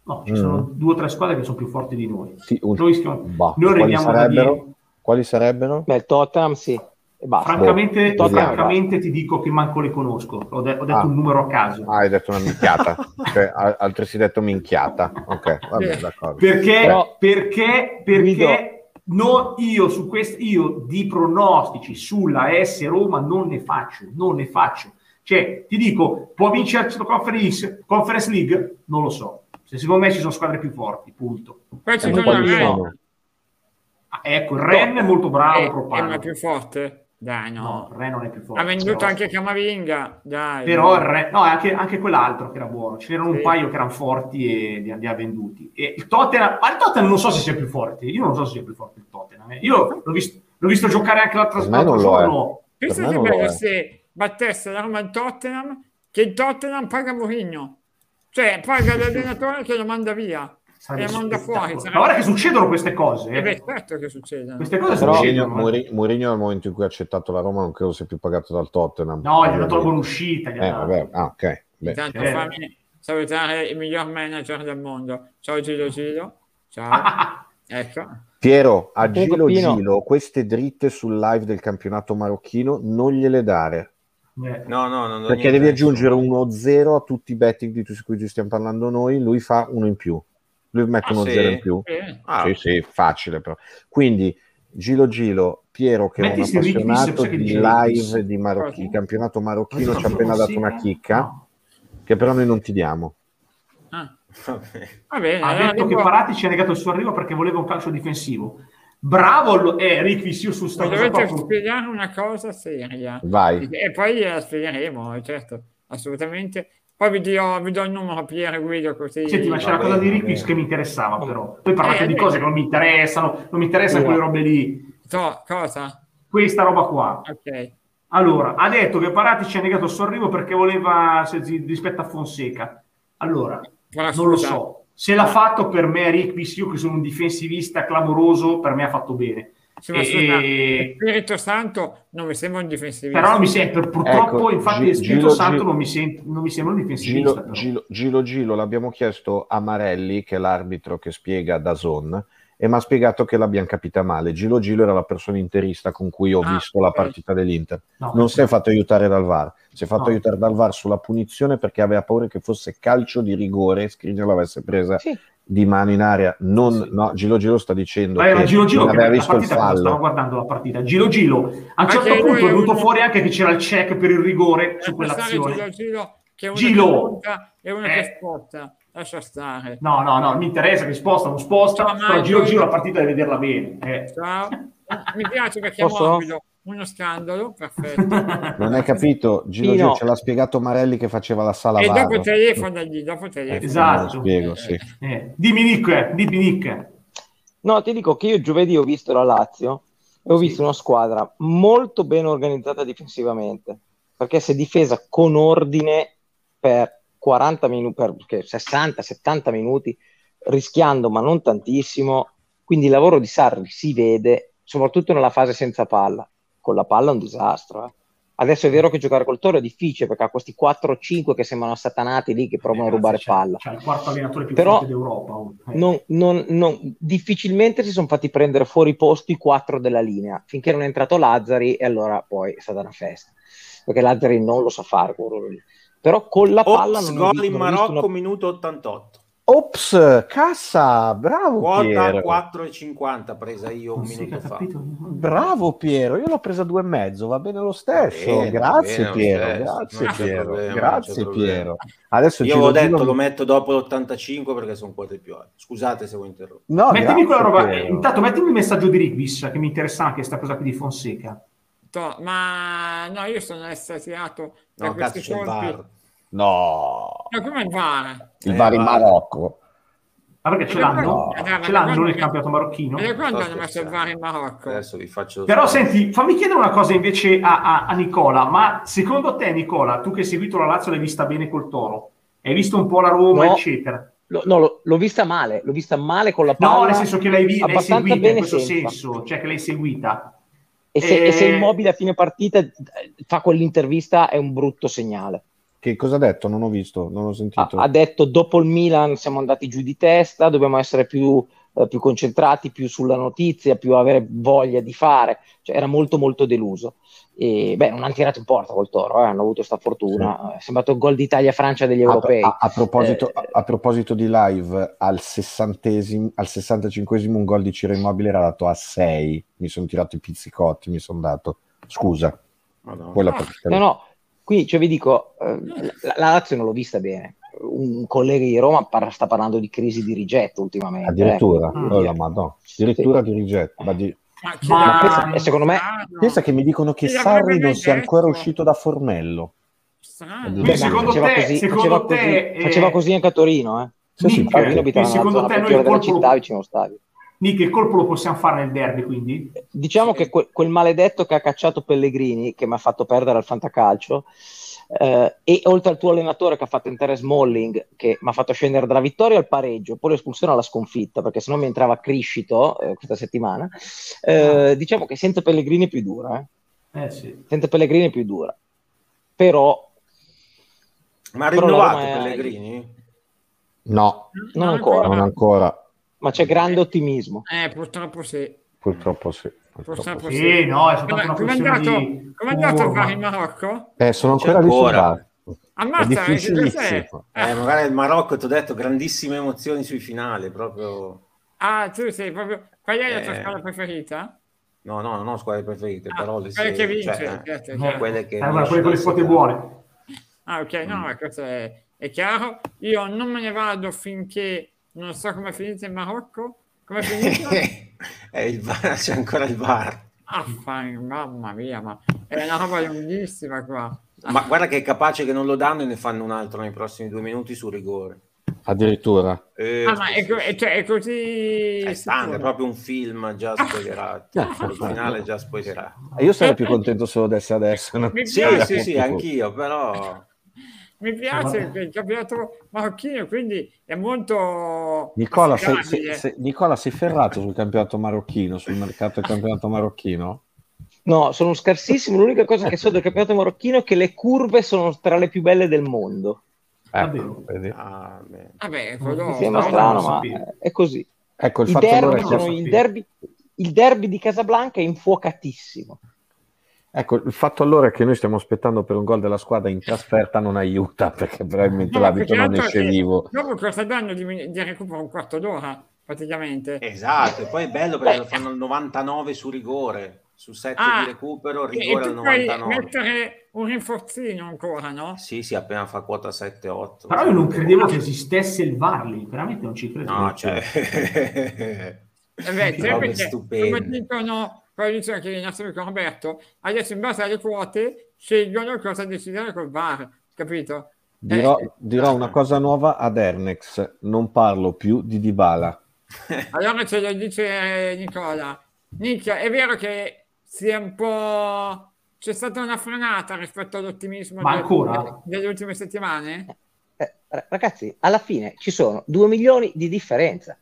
No, ci mm. sono due o tre squadre che sono più forti di noi. Sì, un... Noi, bah, noi quali sarebbero? Quali sarebbero? Beh, il Tottenham sì. Francamente, boh, francamente ti dico che manco le conosco. Ho, de- ho detto ah. un numero a caso. Ah, hai detto una minchiata. cioè, altresì detto minchiata. Ok, vabbè, d'accordo. Perché, Però, perché, perché no, io, su quest- io di pronostici sulla S Roma non ne faccio, non ne faccio. Cioè, ti dico, può vincere la conference, conference League? Non lo so. Se secondo me ci sono squadre più forti, punto. Poi secondo me... Ah, ecco, il Ren è molto bravo. È, è più forte? Dai, no. No, il Re non è più forte. Ha venduto però- anche Camavinga, dai. Però il Re, no, anche, anche quell'altro che era buono. Ce n'erano Sì. un paio che erano forti e li, li ha venduti. E il Tottenham, ma il Tottenham non so se sia più forte. Io non so se sia più forte il Tottenham. eh. Io l'ho visto, l'ho visto giocare anche. Pensa Per me che bello se battesse la Roma al Tottenham, che il Tottenham paga Mourinho. Cioè, paga l'allenatore che lo manda via. Sarebbe manda fuori. Ma guarda che succedono queste cose. eh. Eh beh, certo che succeda. Queste cose Però succedono. Mourinho, nel momento in cui ha accettato la Roma non credo sia più pagato dal Tottenham. No, gli ha dato la buona uscita. Eh, dato. vabbè, ah, ok. Beh. Intanto Eh. fammi salutare il miglior manager del mondo. Ciao Gilo Gilo. Ciao. ecco. Piero, a Pino. Gilo, queste dritte sul live del campionato marocchino non gliele dare. Eh. No, no, no, Perché devi aggiungere uno 0 a tutti i betting di cui ci stiamo parlando noi, lui fa uno in più. Lui mette Ah, uno sì? 0 in più. Eh, Ah, Sì, sì, facile però. Quindi Gilo Gilo, Piero che è un Metti sti Rick appassionato che di live di marocchi- Cosa? campionato marocchino, Ma ci ha appena dato una Fonseca? chicca, No. che però noi non ti diamo. ah, Vabbè. va bene. Ha allora detto che Parati ci ha negato il suo arrivo perché voleva un calcio difensivo. Bravo eh, Rick Vissio su sta cosa dovete qua. spiegare una cosa seria. Vai. E poi la spiegheremo, certo, assolutamente. Poi vi, dirò- vi do il numero a Piero Guido così. Senti, ma c'è la Va cosa di. Viss che mi interessava però. Poi parlate Eh, di eh. cose che non mi interessano, non mi interessano quelle robe lì. So, cosa? Questa roba qua. Ok. Allora, ha detto che Parati ci ha negato il suo arrivo perché voleva se- rispetto a Fonseca. Allora, non lo so. Se l'ha fatto per me Rick Vissio, che sono un difensivista clamoroso, per me ha fatto bene. Sì, ma E- scusa, Spirito Santo non mi sembra un difensivista. Però non mi sembra, purtroppo, Ecco, infatti, il Spirito Gilo- Santo Gilo- non mi, sem- non mi sembra un difensivista. Gilo. Gilo, Gilo, Gilo l'abbiamo chiesto a Marelli, che è l'arbitro che spiega da Zon, e mi ha spiegato che l'abbiamo capita male. Gilo Gilo era la persona interista con cui ho Ah, visto la ok. partita dell'Inter. No. Non si è fatto aiutare dal VAR, si è fatto No. aiutare dal VAR sulla punizione perché aveva paura che fosse calcio di rigore, Skriniar l'avesse presa Sì. Di mano in area. Non, Sì. no, Gilo Gilo sta dicendo ma che Gilo Gilo non che aveva la visto il partita stavo fallo. guardando la partita Gilo Gilo a un certo che punto è è venuto fuori anche che c'era il check per il rigore su quell'azione Gilo Gilo, che è uno Gilo. che uno Eh. che. Lascia stare. no no no mi interessa che sposta non sposta Ciao, però. Gilo Gilo la partita deve vederla bene eh. Ciao. Mi piace perché è Posso? morbido. Uno scandalo, perfetto. Non hai capito? Gilo Pino. Gilo ce l'ha spiegato Marelli che faceva la sala e dopo telefonagli, dopo telefono. Esatto. Me lo spiego, sì. Eh, dimmi Nick dimmi Nick No, ti dico che io giovedì ho visto la Lazio e ho Sì. visto una squadra molto ben organizzata difensivamente, perché si è difesa con ordine per 40 minuti, per 60-70 minuti, rischiando ma non tantissimo. Quindi il lavoro di Sarri si vede, soprattutto nella fase senza palla. Con la palla è un disastro. eh. Adesso è vero che giocare col Toro è difficile perché ha questi 4-5 che sembrano assatanati lì che provano a Eh, rubare c'è- palla. c'è il quarto allenatore più Però- forte d'Europa oh. Eh. non- non- non- difficilmente si sono fatti prendere fuori i posti i quattro della linea finché non è entrato Lazzari e allora poi è stata una festa perché Lazzari non lo sa fare lì. però con la palla Ops, non gol visto- in non ho visto Marocco, una- minuto 88. Ops, cassa, bravo Quota Piero. 4,50 presa io un Sì, minuto ho fa. capito. Bravo Piero, io l'ho presa a due e mezzo, va bene lo stesso. Bene, grazie bene Piero, grazie Piero, problema, grazie. Piero. Adesso Io avevo detto Gilo- lo metto dopo l'85 perché sono quote più alte. Scusate se ho interrotto. No, mettimi quella roba Piero. eh, intanto mettimi il messaggio di Rickvis che mi interessa anche questa cosa qui di Fonseca To- Ma no, io sono estasiato da No, cazzo, questi il colpi. No, Ma come il VAR? il Eh, VAR in. Marocco. ma perché ce l'hanno? no. Eh, ce l'hanno nel campionato marocchino E quando hanno messo il. VAR in Marocco? Adesso vi faccio Però senti, fammi chiedere una cosa invece a, a- a Nicola, ma secondo te Nicola, tu che hai seguito la Lazio l'hai vista bene col Toro, hai visto un po' la Roma No. eccetera? Lo- no, lo- l'ho vista male, l'ho vista male con la palla No, nel senso che l'hai, vi- l'hai abbastanza seguita in questo senza. senso, cioè che l'hai seguita. e se, Eh, e se immobile a fine partita eh, fa quell'intervista è un brutto segnale Che cosa ha detto? Non ho visto, non ho ha, sentito. ha detto dopo il Milan siamo andati giù di testa, dobbiamo essere più, eh, più concentrati, più sulla notizia, più avere voglia di fare, cioè, era molto molto deluso. E, beh, non hanno tirato in porta col Toro, eh, hanno avuto questa fortuna, è sembrato il gol d'Italia-Francia degli A, europei. a- a proposito, Eh, a, a proposito di live, al, sessantesimo, al 65 un gol di Ciro Immobile era dato a 6. Mi sono tirato i pizzicotti, mi sono dato. Scusa, Madonna. quella Ah, No, no, qui cioè, vi dico, eh, la, la Lazio non l'ho vista bene. Un collega di Roma parla- sta parlando di crisi di rigetto ultimamente. Addirittura, eh. Oh la Madonna. addirittura di rigetto. Ma di- Ma, Ma pensa- e secondo me- strano. Pensa che mi dicono che Sarri non sia ancora uscito da Formello. Beh, secondo faceva te, così, secondo faceva te, così, eh, faceva così anche a Torino, eh. Sì, sì, Torino infatti. abita quindi nella secondo zona te noi peggiore il della colpo, città vicino allo stadio. Nick, il colpo lo possiamo fare nel derby, quindi? Diciamo Sì. che que- quel maledetto che ha cacciato Pellegrini, che mi ha fatto perdere al fantacalcio, eh, e oltre al tuo allenatore che ha fatto entrare Smalling, che mi ha fatto scendere dalla vittoria al pareggio, poi l'espulsione alla sconfitta, perché sennò mi entrava Criscito eh, questa settimana, eh, diciamo che senza Pellegrini è più dura, eh. Eh sì. senza Pellegrini è più dura. Però Ma ha rinnovato Roma è- Pellegrini? No, non ancora, non ancora. Ma c'è grande ottimismo. Eh, purtroppo sì. Purtroppo sì. purtroppo Purtroppo sì. Sì, no, è soltanto Come una è andato, di com'è andato il in Marocco? Eh, sono ancora lì ancora. È Ammazza, cos'è? difficilissimo. Eh, magari il Marocco, ti ho detto, grandissime emozioni sui finali, proprio... Ah, tu sei proprio... Qual è la tua Eh. squadra preferita? No, no, non ho squadre preferite, Ah, però le quelle sei- che vince, cioè, eh, certo, Eh, certo. quelle che eh, riesci quelle con le quote settare. buone. Ah, ok, no, Mm. ma questo è, è chiaro. Io non me ne vado finché non so come è finita in Marocco. Come è finita? Eh, il VAR, c'è ancora il VAR. ah, fai- mamma mia, ma è una roba lunghissima qua. Ma guarda che è capace che non lo danno e ne fanno un altro nei prossimi due minuti su rigore. Addirittura. Eh, Ah, ma è, co- cioè, è così... È standard, proprio un film già spoilerato. Il finale è già spoilerato. Io sarei più contento solo di essere adesso. no? Sì, sì, sì, anch'io, però... mi piace il campionato marocchino, quindi è molto... Nicola, sei, sei- sei- Nicola, sei ferrato sul campionato marocchino, sul mercato del campionato marocchino? No, sono scarsissimo. L'unica cosa che so del campionato marocchino è che le curve sono tra le più belle del mondo. Ecco, vedi? Ah, beh. Vabbè, quello... Mi sembra no, strano, ma è così. Ecco, il I fatto allora derby, il, derby, il derby di Casablanca è infuocatissimo. Ecco, il fatto allora è che noi stiamo aspettando per un gol della squadra in trasferta non aiuta, perché probabilmente No, che non esce vivo. Dopo questo danno di, di recupero un quarto d'ora, praticamente. Esatto, e poi è bello perché lo fanno al 99 su rigore, su 7 Ah, di recupero, rigore al tu puoi 99. mettere un rinforzino ancora, no? Sì, sì, appena fa quota 7-8. Però io non credevo che esistesse il VAR lì, veramente non ci credevo. No, cioè... Eh beh, sai Robe perché, come dicono, poi dice anche il nostro amico Roberto, adesso in base alle quote scelgono cosa decidere col VAR, capito? Dirò, Eh, dirò una cosa nuova ad Ernex, non parlo più di Dybala. Allora ce lo dice Nicola. Nick, è vero che si è un po'... C'è stata una frenata rispetto all'ottimismo Ma delle- ancora? delle ultime settimane? Eh, ra- ragazzi, alla fine ci sono 2 milioni di differenza.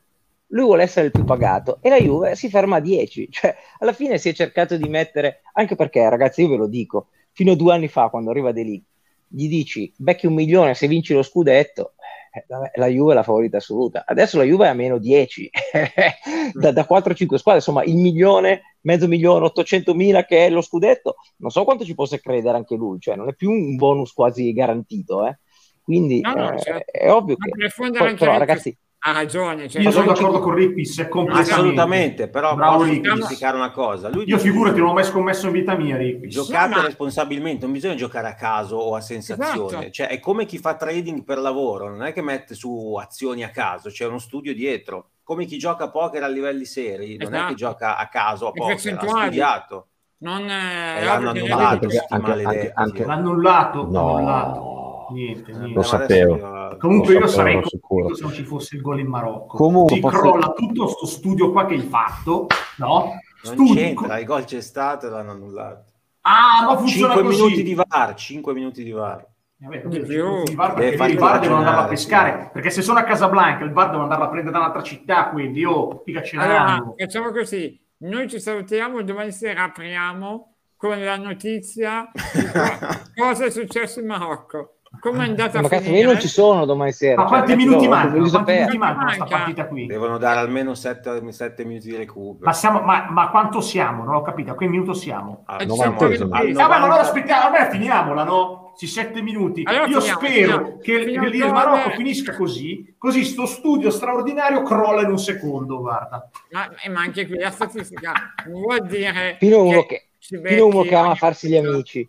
Lui vuole essere il più pagato e la Juve si ferma a 10. Cioè, alla fine si è cercato di mettere, anche perché, ragazzi, io ve lo dico, fino a due anni fa, quando arriva De Ligt, gli dici becchi un milione se vinci lo scudetto, eh, la Juve è la favorita assoluta. Adesso la Juve è a meno 10, da, da 4-5 squadre, insomma, il milione, mezzo milione, 800 mila che è lo scudetto, non so quanto ci possa credere anche lui, cioè non è più un bonus quasi garantito, eh. Quindi No, no, eh, certo. è ovvio Ma che... Poi, però, ragazzi, ha ragione. Cioè, Io sono d'accordo con Rippis completamente. Assolutamente, però Bravo posso specificare una cosa. Lui Io dice- figurati, non ho mai scommesso in vita mia, Rippis. Giocate No, responsabilmente, non bisogna giocare a caso o a sensazione, Esatto. cioè è come chi fa trading per lavoro, non è che mette su azioni a caso, c'è uno studio dietro, come chi gioca a poker a livelli seri, non è Esatto. che gioca a caso a poker, ha studiato. Non, eh, E l'hanno annullato, anche- anche- maledetti. anche- L'annullato, No. annullato. Niente, Eh, niente. Lo sapevo. io- Comunque Lo io sapevo, sarei sicuro. se non ci fosse il gol in Marocco. Comunque Ti posso- crolla tutto sto studio qua che hai fatto, no? Non Studi- c'entra, il gol c'è stato e l'hanno annullato. Ah, ma funziona 5 così. minuti di VAR, 5 minuti di VAR. Vabbè, cinque minuti di VAR, Deve perché il VAR devono andarla a pescare. sì. Perché se sono a Casablanca, il VAR devo andarla a prendere da un'altra città, quindi io mica ce Allora, facciamo così. Noi ci salutiamo, domani sera apriamo con la notizia cosa è successo in Marocco. Come è andata ma a cazzo, io finire? non ci sono domani sera. Ma cioè, quanti ragazzi, minuti mancano? Quanti minuti mancano a sta Manca. partita qui? Devono dare almeno 7, minuti di recupero. Ma, siamo, ma, ma quanto siamo? Non ho capito, a che minuto siamo? Ah, Eh, siamo novantesimo. al Eh, vabbè, ma allora 90 aspettiamo, vabbè, finiamola, no? Sì, sette minuti. Allora Io finiamo, spero finiamo. che, che Finiamo il con- Marocco finisca così, così sto studio straordinario crolla in un secondo, guarda. Ma, eh, ma anche qui la statistica non vuol dire Pino è uno che, becchi che ama farsi gli amici.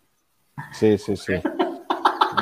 Sì, sì, sì.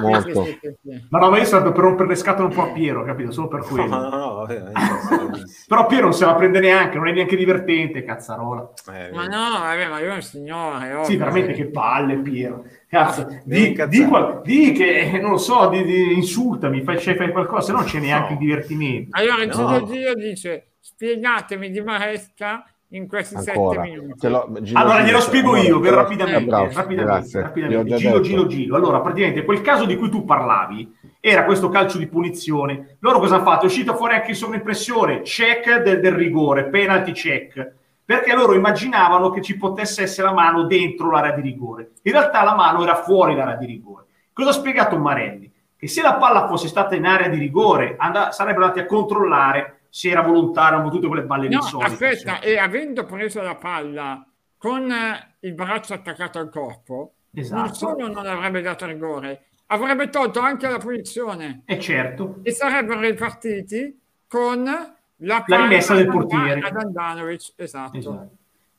molto. sì, sì, sì. Ma no, ma io stavo per rompere le scatole un po' a Piero, capito? Solo per No, quello. no, no, eh, Però Piero non se la prende neanche, non è neanche divertente, cazzarola. eh, Ma no, vabbè, ma io è un signore. Sì, ovvio. veramente che palle, Piero. Cazzo, devi di, di, qual- di che, eh, non lo so, di, di- insultami, fai, fai qualcosa, se no non c'è neanche No. il divertimento. Allora, No. Gino Gio dice, spiegatemi di Maresca in questi Ancora. sette minuti. Te lo- Gino, Allora, glielo spiego io, te per lo- rapidamente, eh, bravo, rapidamente, grazie. rapidamente. Già Giro, giro, giro. Allora, praticamente quel caso di cui tu parlavi era questo calcio di punizione. Loro cosa hanno fatto? È uscita fuori anche in sovraimpressione, check del, del rigore, penalty check, perché loro immaginavano che ci potesse essere la mano dentro l'area di rigore. In realtà la mano era fuori l'area di rigore. Cosa ha spiegato Marelli? Che se la palla fosse stata in area di rigore, and- sarebbero andati a controllare se era volontario o tutte quelle balle No, lì solite. aspetta, e avendo preso la palla con eh, il braccio attaccato al corpo, non Esatto. solo non avrebbe dato rigore, avrebbe tolto anche la punizione E certo, e sarebbero ripartiti con la, La rimessa del portiere. ad Andanovic, esatto. Esatto.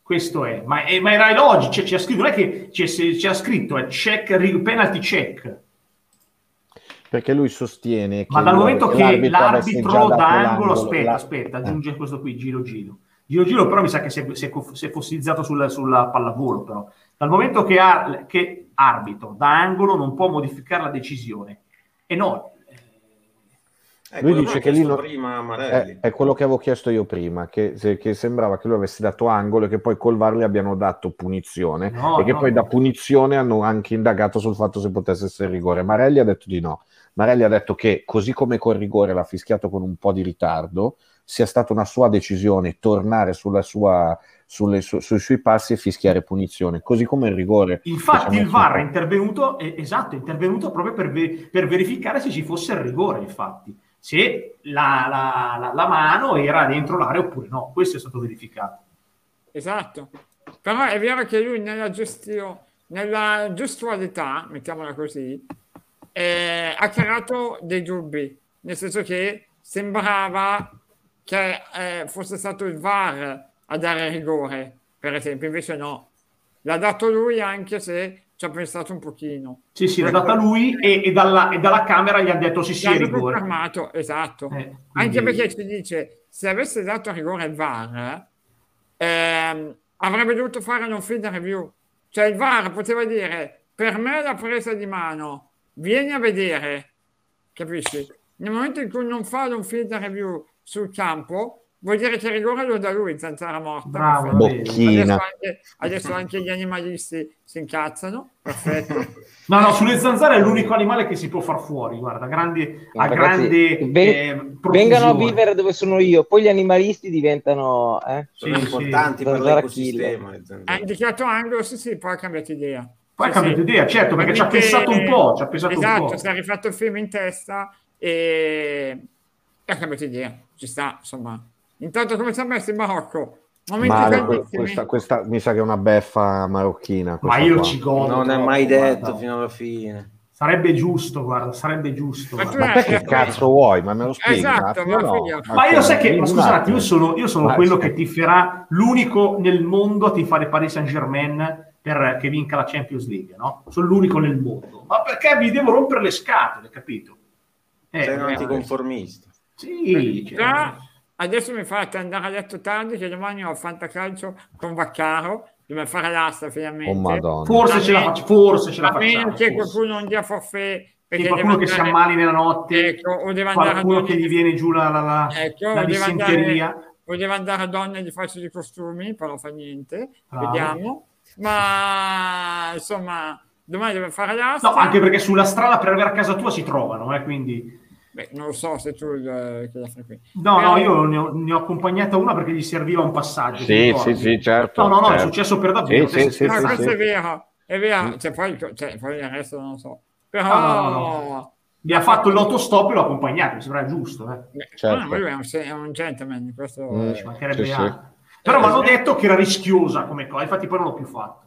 Questo è, ma, è- ma era logico, c'è, c'è scritto, non è che c'è, c'è scritto, è check, ri- penalty check, Perché lui sostiene che ma dal momento che l'arbitro da angolo, aspetta, la- aspetta, Eh. aggiunge questo qui, giro giro. Giro giro però mi sa che si è, si è co- si è fossilizzato sulla, sulla pallavolo però. Dal momento che, ha, che arbitro da angolo non può modificare la decisione. E no, Eh, Lui dice che lì prima È, è quello che avevo chiesto io prima, che, se- che sembrava che lui avesse dato angolo e che poi col VAR gli abbiano dato punizione No, e che no. poi da punizione hanno anche indagato sul fatto se potesse essere rigore. Marelli ha detto di no. Marelli ha detto che così come col rigore l'ha fischiato con un po' di ritardo, sia stata una sua decisione tornare sulla sua, sulle su- sui suoi passi e fischiare punizione, così come il rigore. Infatti il messo- VAR è intervenuto, eh, esatto, è intervenuto proprio per, ve- per verificare se ci fosse il rigore, infatti, se la, la- la- la mano era dentro l'area oppure no, questo è stato verificato. Esatto. Però è vero che lui nella gestione, nella gestualità, mettiamola così, eh, ha creato dei dubbi, nel senso che sembrava che eh, fosse stato il VAR a dare rigore, per esempio, invece no. L'ha dato lui anche se ci ha pensato un pochino. Sì, sì, l'ha data lui e, e dalla, e dalla Camera gli hanno detto sì, sì, è rigore. confermato, esatto. Eh, Anche quindi- perché ci dice, se avesse dato rigore il VAR, ehm, avrebbe dovuto fare un field review. Cioè il VAR poteva dire, per me la presa di mano, vieni a vedere, capisci? Nel momento in cui non fa un field review sul campo, vuol dire che il rigore lo dà lui, zanzara morta. Bravo. Adesso anche, adesso anche gli animalisti si incazzano, perfetto. No, no, sulle zanzare è l'unico animale che si può far fuori, guarda, grandi, a Ragazzi, grande ven- eh, Vengano a vivere dove sono io, poi gli animalisti diventano... Eh? Sono Sì, importanti sì. per l'ecosistema. le Ha indicato angolo, sì sì, poi ha cambiato idea. Poi ha Sì, cambiato sì. idea, certo, perché ci ha pensato un po', ci ha pensato esatto, un po'. si è rifatto il film in testa e, e ha cambiato idea. Ci sta, insomma. Intanto come si è messo in Marocco? Male, questa, questa mi sa che è una beffa marocchina. Ma io qua. ci godo. Non è mai guarda. detto fino alla fine. Sarebbe giusto, guarda, sarebbe giusto. Ma guarda. Ma te che cazzo vuoi? Ma me lo spieghi? Esatto, ma No. figlio. Ma io sai che, ma scusate, io sono, io sono quello che tiferà l'unico nel mondo a tifare Paris Saint Germain per che vinca la Champions League, no? Sono l'unico nel mondo. Ma perché vi devo rompere le scatole, capito? Eh, Sei un eh, anticonformista. Sì, cioè, Già, adesso mi fate andare a letto tardi che domani ho fantacalcio con Vaccaro, dobbiamo fare l'asta finalmente. Oh madonna. forse ce la faccio, forse ce la A meno che forse. qualcuno non dia forfait perché qualcuno che si ammali nella notte, Ecco, o deve andare a qualcuno donne che gli viene giù la, la, la, Ecco, la o deve dissenteria. andare, o deve andare a donne di farsi di costumi, però fa niente, Bravo. vediamo. Ma insomma, domani deve fare l'asta. No, anche perché sulla strada per arrivare a casa tua si trovano, eh, quindi... Beh, non lo so se tu il, che la frequenti. No, Però- no, io ne ho, ne ho accompagnata una perché gli serviva un passaggio. Sì, sì, sì, certo. No, no, no, è certo. successo per davvero. Sì, sì, sì, No, sì, questo sì. è vero, è vero, cioè, poi, cioè, poi il resto non lo so. Però... No, no, no, Mi ha fatto l'autostop e l'ho accompagnato, mi sembra giusto. Eh. Certo. ma lui è un, è un gentleman, questo... Mm. è- Ci mancherebbe Sì, sì. Però Eh, mi hanno sì. detto che era rischiosa come cosa, infatti poi non l'ho più fatto.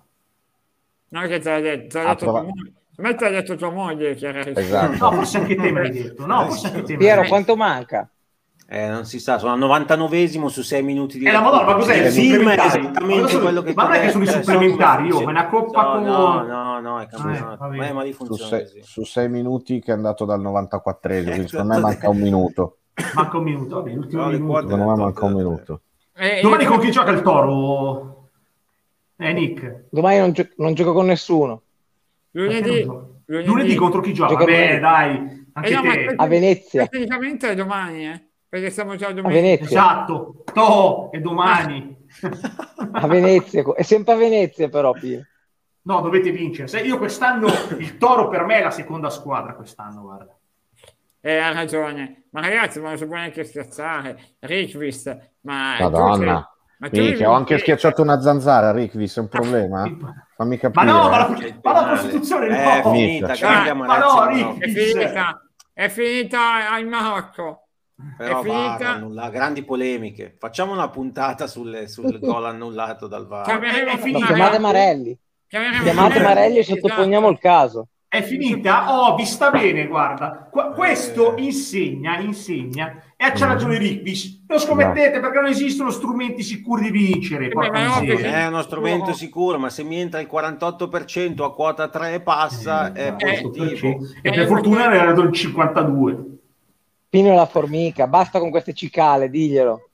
Non è che te l'ha detto, te l'ha Ah, detto moglie. A me te l'ha detto tua moglie che era Esatto. No, forse anche te me l'hai detto. No, forse anche te Piero, detto. quanto manca? Eh, non si sa, sono al 99esimo su 6 minuti di Eh, la Madonna, ma cos'è? Il Il film è esattamente Ma quello che ma non è che sono i eh, supplementari, sono- io, ma è una coppa no, con- No, no, no, è Eh, campionato. Eh, ma lì Su funziona su sei minuti che è andato dal 94esimo, quindi secondo me manca un minuto. Manca un minuto, vabbè, l'ultimo No, minuto. Secondo me manca un minuto. Eh, Domani io- con chi gioca il Toro? Eh, Nick. Domani non, gio- non gioco con nessuno. lunedì, gioca? lunedì, Lunedì contro chi gioca? Gioca Beh, lunedì. dai, anche Eh no, te. A Venezia. Tecnicamente è domani, eh? Perché siamo già a A. Venezia. Esatto, to, e domani. A Venezia. È sempre a Venezia però, Pio. No, dovete vincere. Se io quest'anno, il Toro per me è la seconda squadra quest'anno, guarda. Eh, ha ragione. Ma ragazzi, ma non si può neanche scherzare. Rickwist, ma... tu Madonna. sei- ma Minchia, ho anche schiacciato una zanzara, Rickvis, è un problema? Fammi Ma capire. no, ma la, eh. ma la Costituzione È no. finita, Cioè, cambiamo ma no, no. Rick. È finita. È finita al Marocco. Però È finita. VAR, annulla- grandi polemiche. Facciamo una puntata sulle- sul gol annullato dal VAR. Chiameremo- È- è finita. Chiamate Marelli. Chiameremo- Chiamate Marelli e sottoponiamo il caso. È finita? Oh, vi sta bene, guarda. Qua- questo Eh. insegna, insegna. E c'ha ragione Rickvis. Non scommettete perché non esistono strumenti sicuri di vincere. Eh, porca ma è è uno strumento sicuro, ma se mi entra il 48% a quota 3 e passa, è Eh, positivo. E per fortuna era il 52. Pino la formica. Basta con queste cicale, diglielo.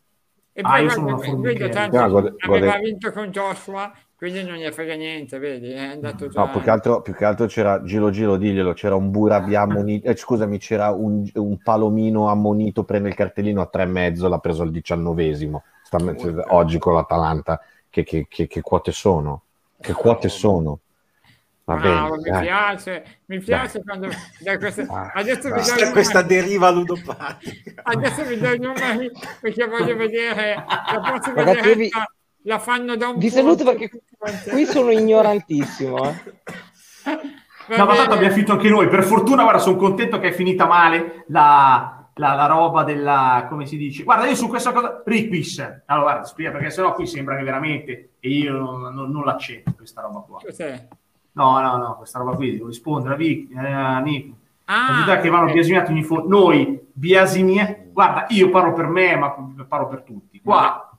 E Ah, poi io sono guarda, No, gode- aveva vinto con Joshua, quindi non gli frega niente, vedi, è andato già. No, più che, altro, più che altro c'era Gilo Gilo, diglielo, c'era un Burabia ammonito, eh, scusami, c'era un, un Palomino ammonito, prende il cartellino a tre e mezzo, l'ha preso al diciannovesimo, Sta- oggi con l'Atalanta, che, che- che- che quote sono? Che quote sono? Va Bravo, bene, mi dai. piace, mi piace quando da queste... Ah, adesso vi do Questa, i questa numeri, deriva ludopatica. adesso vi do i numeri perché voglio vedere la prossima Ragazzi, io vi- diretta la fanno da un Vi saluto perché qui sono ignorantissimo. eh. No, ma tanto abbiamo finito anche noi. Per fortuna, guarda, sono contento che è finita male la, la- la roba della. come si dice? Guarda, io su questa cosa. Rickvis. Allora, guarda, spiega perché sennò qui sembra che veramente. E io non, non- non l'accetto questa roba qua. Cos'è? No, no, no, questa roba qui devo rispondere a Vic, eh, a Nico. Ah, che vanno ok. biasimiati ogni fo- Noi, biasimia. Guarda, io parlo per me, ma parlo per tutti. Qua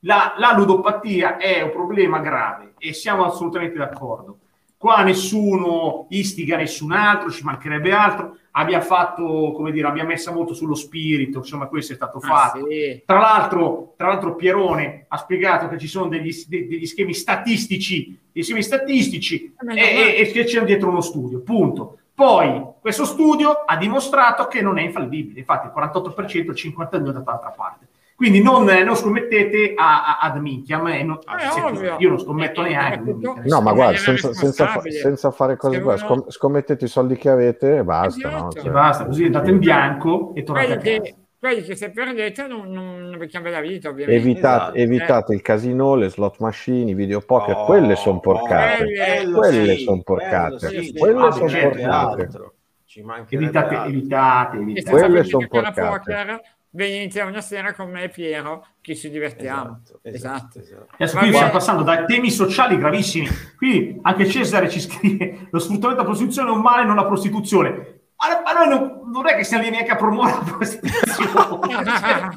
la, la ludopatia è un problema grave e siamo assolutamente d'accordo. Qua nessuno istiga nessun altro, ci mancherebbe altro. Abbiamo fatto, come dire, abbiamo messo molto sullo spirito, insomma, questo è stato Ah, fatto. sì. Tra l'altro, tra l'altro Pierone ha spiegato che ci sono degli, de- degli schemi statistici, degli schemi statistici ma e, e- e che c'è dietro uno studio, punto. Poi questo studio ha dimostrato che non è infallibile, infatti il 48%, il 52% è andato dall'altra parte. Quindi non, eh, non scommettete a, a- ad minchia, ma non- Eh, io non scommetto Eh, neanche. eh, tutto- interessa. No, ma guarda, senza, senza senza fare cose Se qua, uno- scom- scommettete i soldi che avete e basta. no? Esatto. E Cioè, basta, così andate in bianco e tornate a Quelli casa. che, quelli che se perdete non, non, vi cambia la vita, ovviamente. evitate, Esatto. evitate il casino, le slot machine, i videopoker, Oh, quelle sono porcate. quelle- quello Quelle sì, son porcate. sì, Quelle ci son mancherebbe porcate. altro. Ci mancherebbe Evitate, altro. evitate, E evitate. Quelle finire son che per la porcate. Venite una sera con me e Piero che ci divertiamo. Esatto, Esatto. esatto, esatto. Adesso qui stiamo passando da temi sociali gravissimi. Qui anche Cesare ci scrive: lo sfruttamento della prostituzione è un male, non la prostituzione. Ma, ma noi non, non è che siamo lì neanche a promuovere la prostituzione.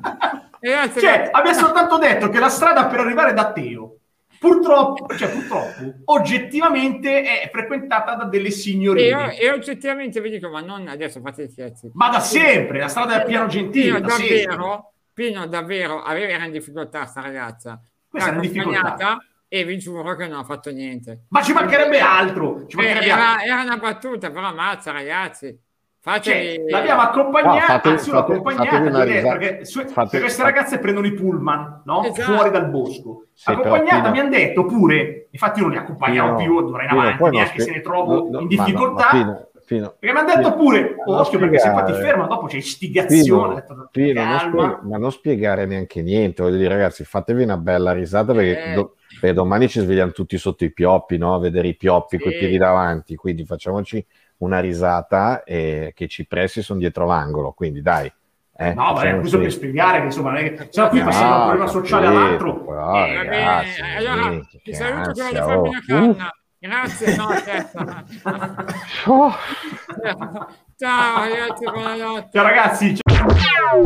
Ragazzi, cioè, abbiamo soltanto detto che la strada per arrivare da Teo, purtroppo, cioè, purtroppo, oggettivamente è frequentata da delle e, signorine. e oggettivamente vi dico, ma non adesso fate i scherzi. Ma da sempre, la strada del piano gentile, Pino da davvero, Pino davvero aveva era in difficoltà sta ragazza. Questa era in difficoltà. E vi giuro che non ha fatto niente. Ma ci mancherebbe altro. Ci Eh, mancherebbe altro. era, era una battuta, però ammazza ragazzi. Cioè, l'abbiamo accompagnata, No, fate- anzi, fate- accompagnata una risata. perché su- Fate- perché queste fate- ragazze prendono i pullman no? Esatto. fuori dal bosco. Sì, accompagnata mi hanno detto pure, infatti io non li accompagnerò Pino- più d'ora in avanti, neanche spie- se ne trovo no, no, in ma difficoltà. no, ma Pino- Pino- perché mi hanno detto pure, non occhio perché se poi ti spiegare. fermano dopo c'è istigazione. Detto, Pino, non spiega- ma non spiegare neanche niente, voglio dire ragazzi, fatevi una bella risata perché Eh. do- domani ci svegliamo tutti sotto i pioppi, no? A vedere i pioppi Sì. coi piedi davanti, quindi facciamoci una risata e che ci pressi sono dietro l'angolo, quindi dai. Eh, No, ma è questo per spiegare che insomma, non è che- se no qui passiamo da un problema sociale all'altro. però, Eh, va bene, ragazzi, allora minchia, ti che saluto che ansia, farmi una canna. Grazie, no, aspetta. Oh. Ciao ragazzi, buonanotte. Ciao ragazzi. Ciao.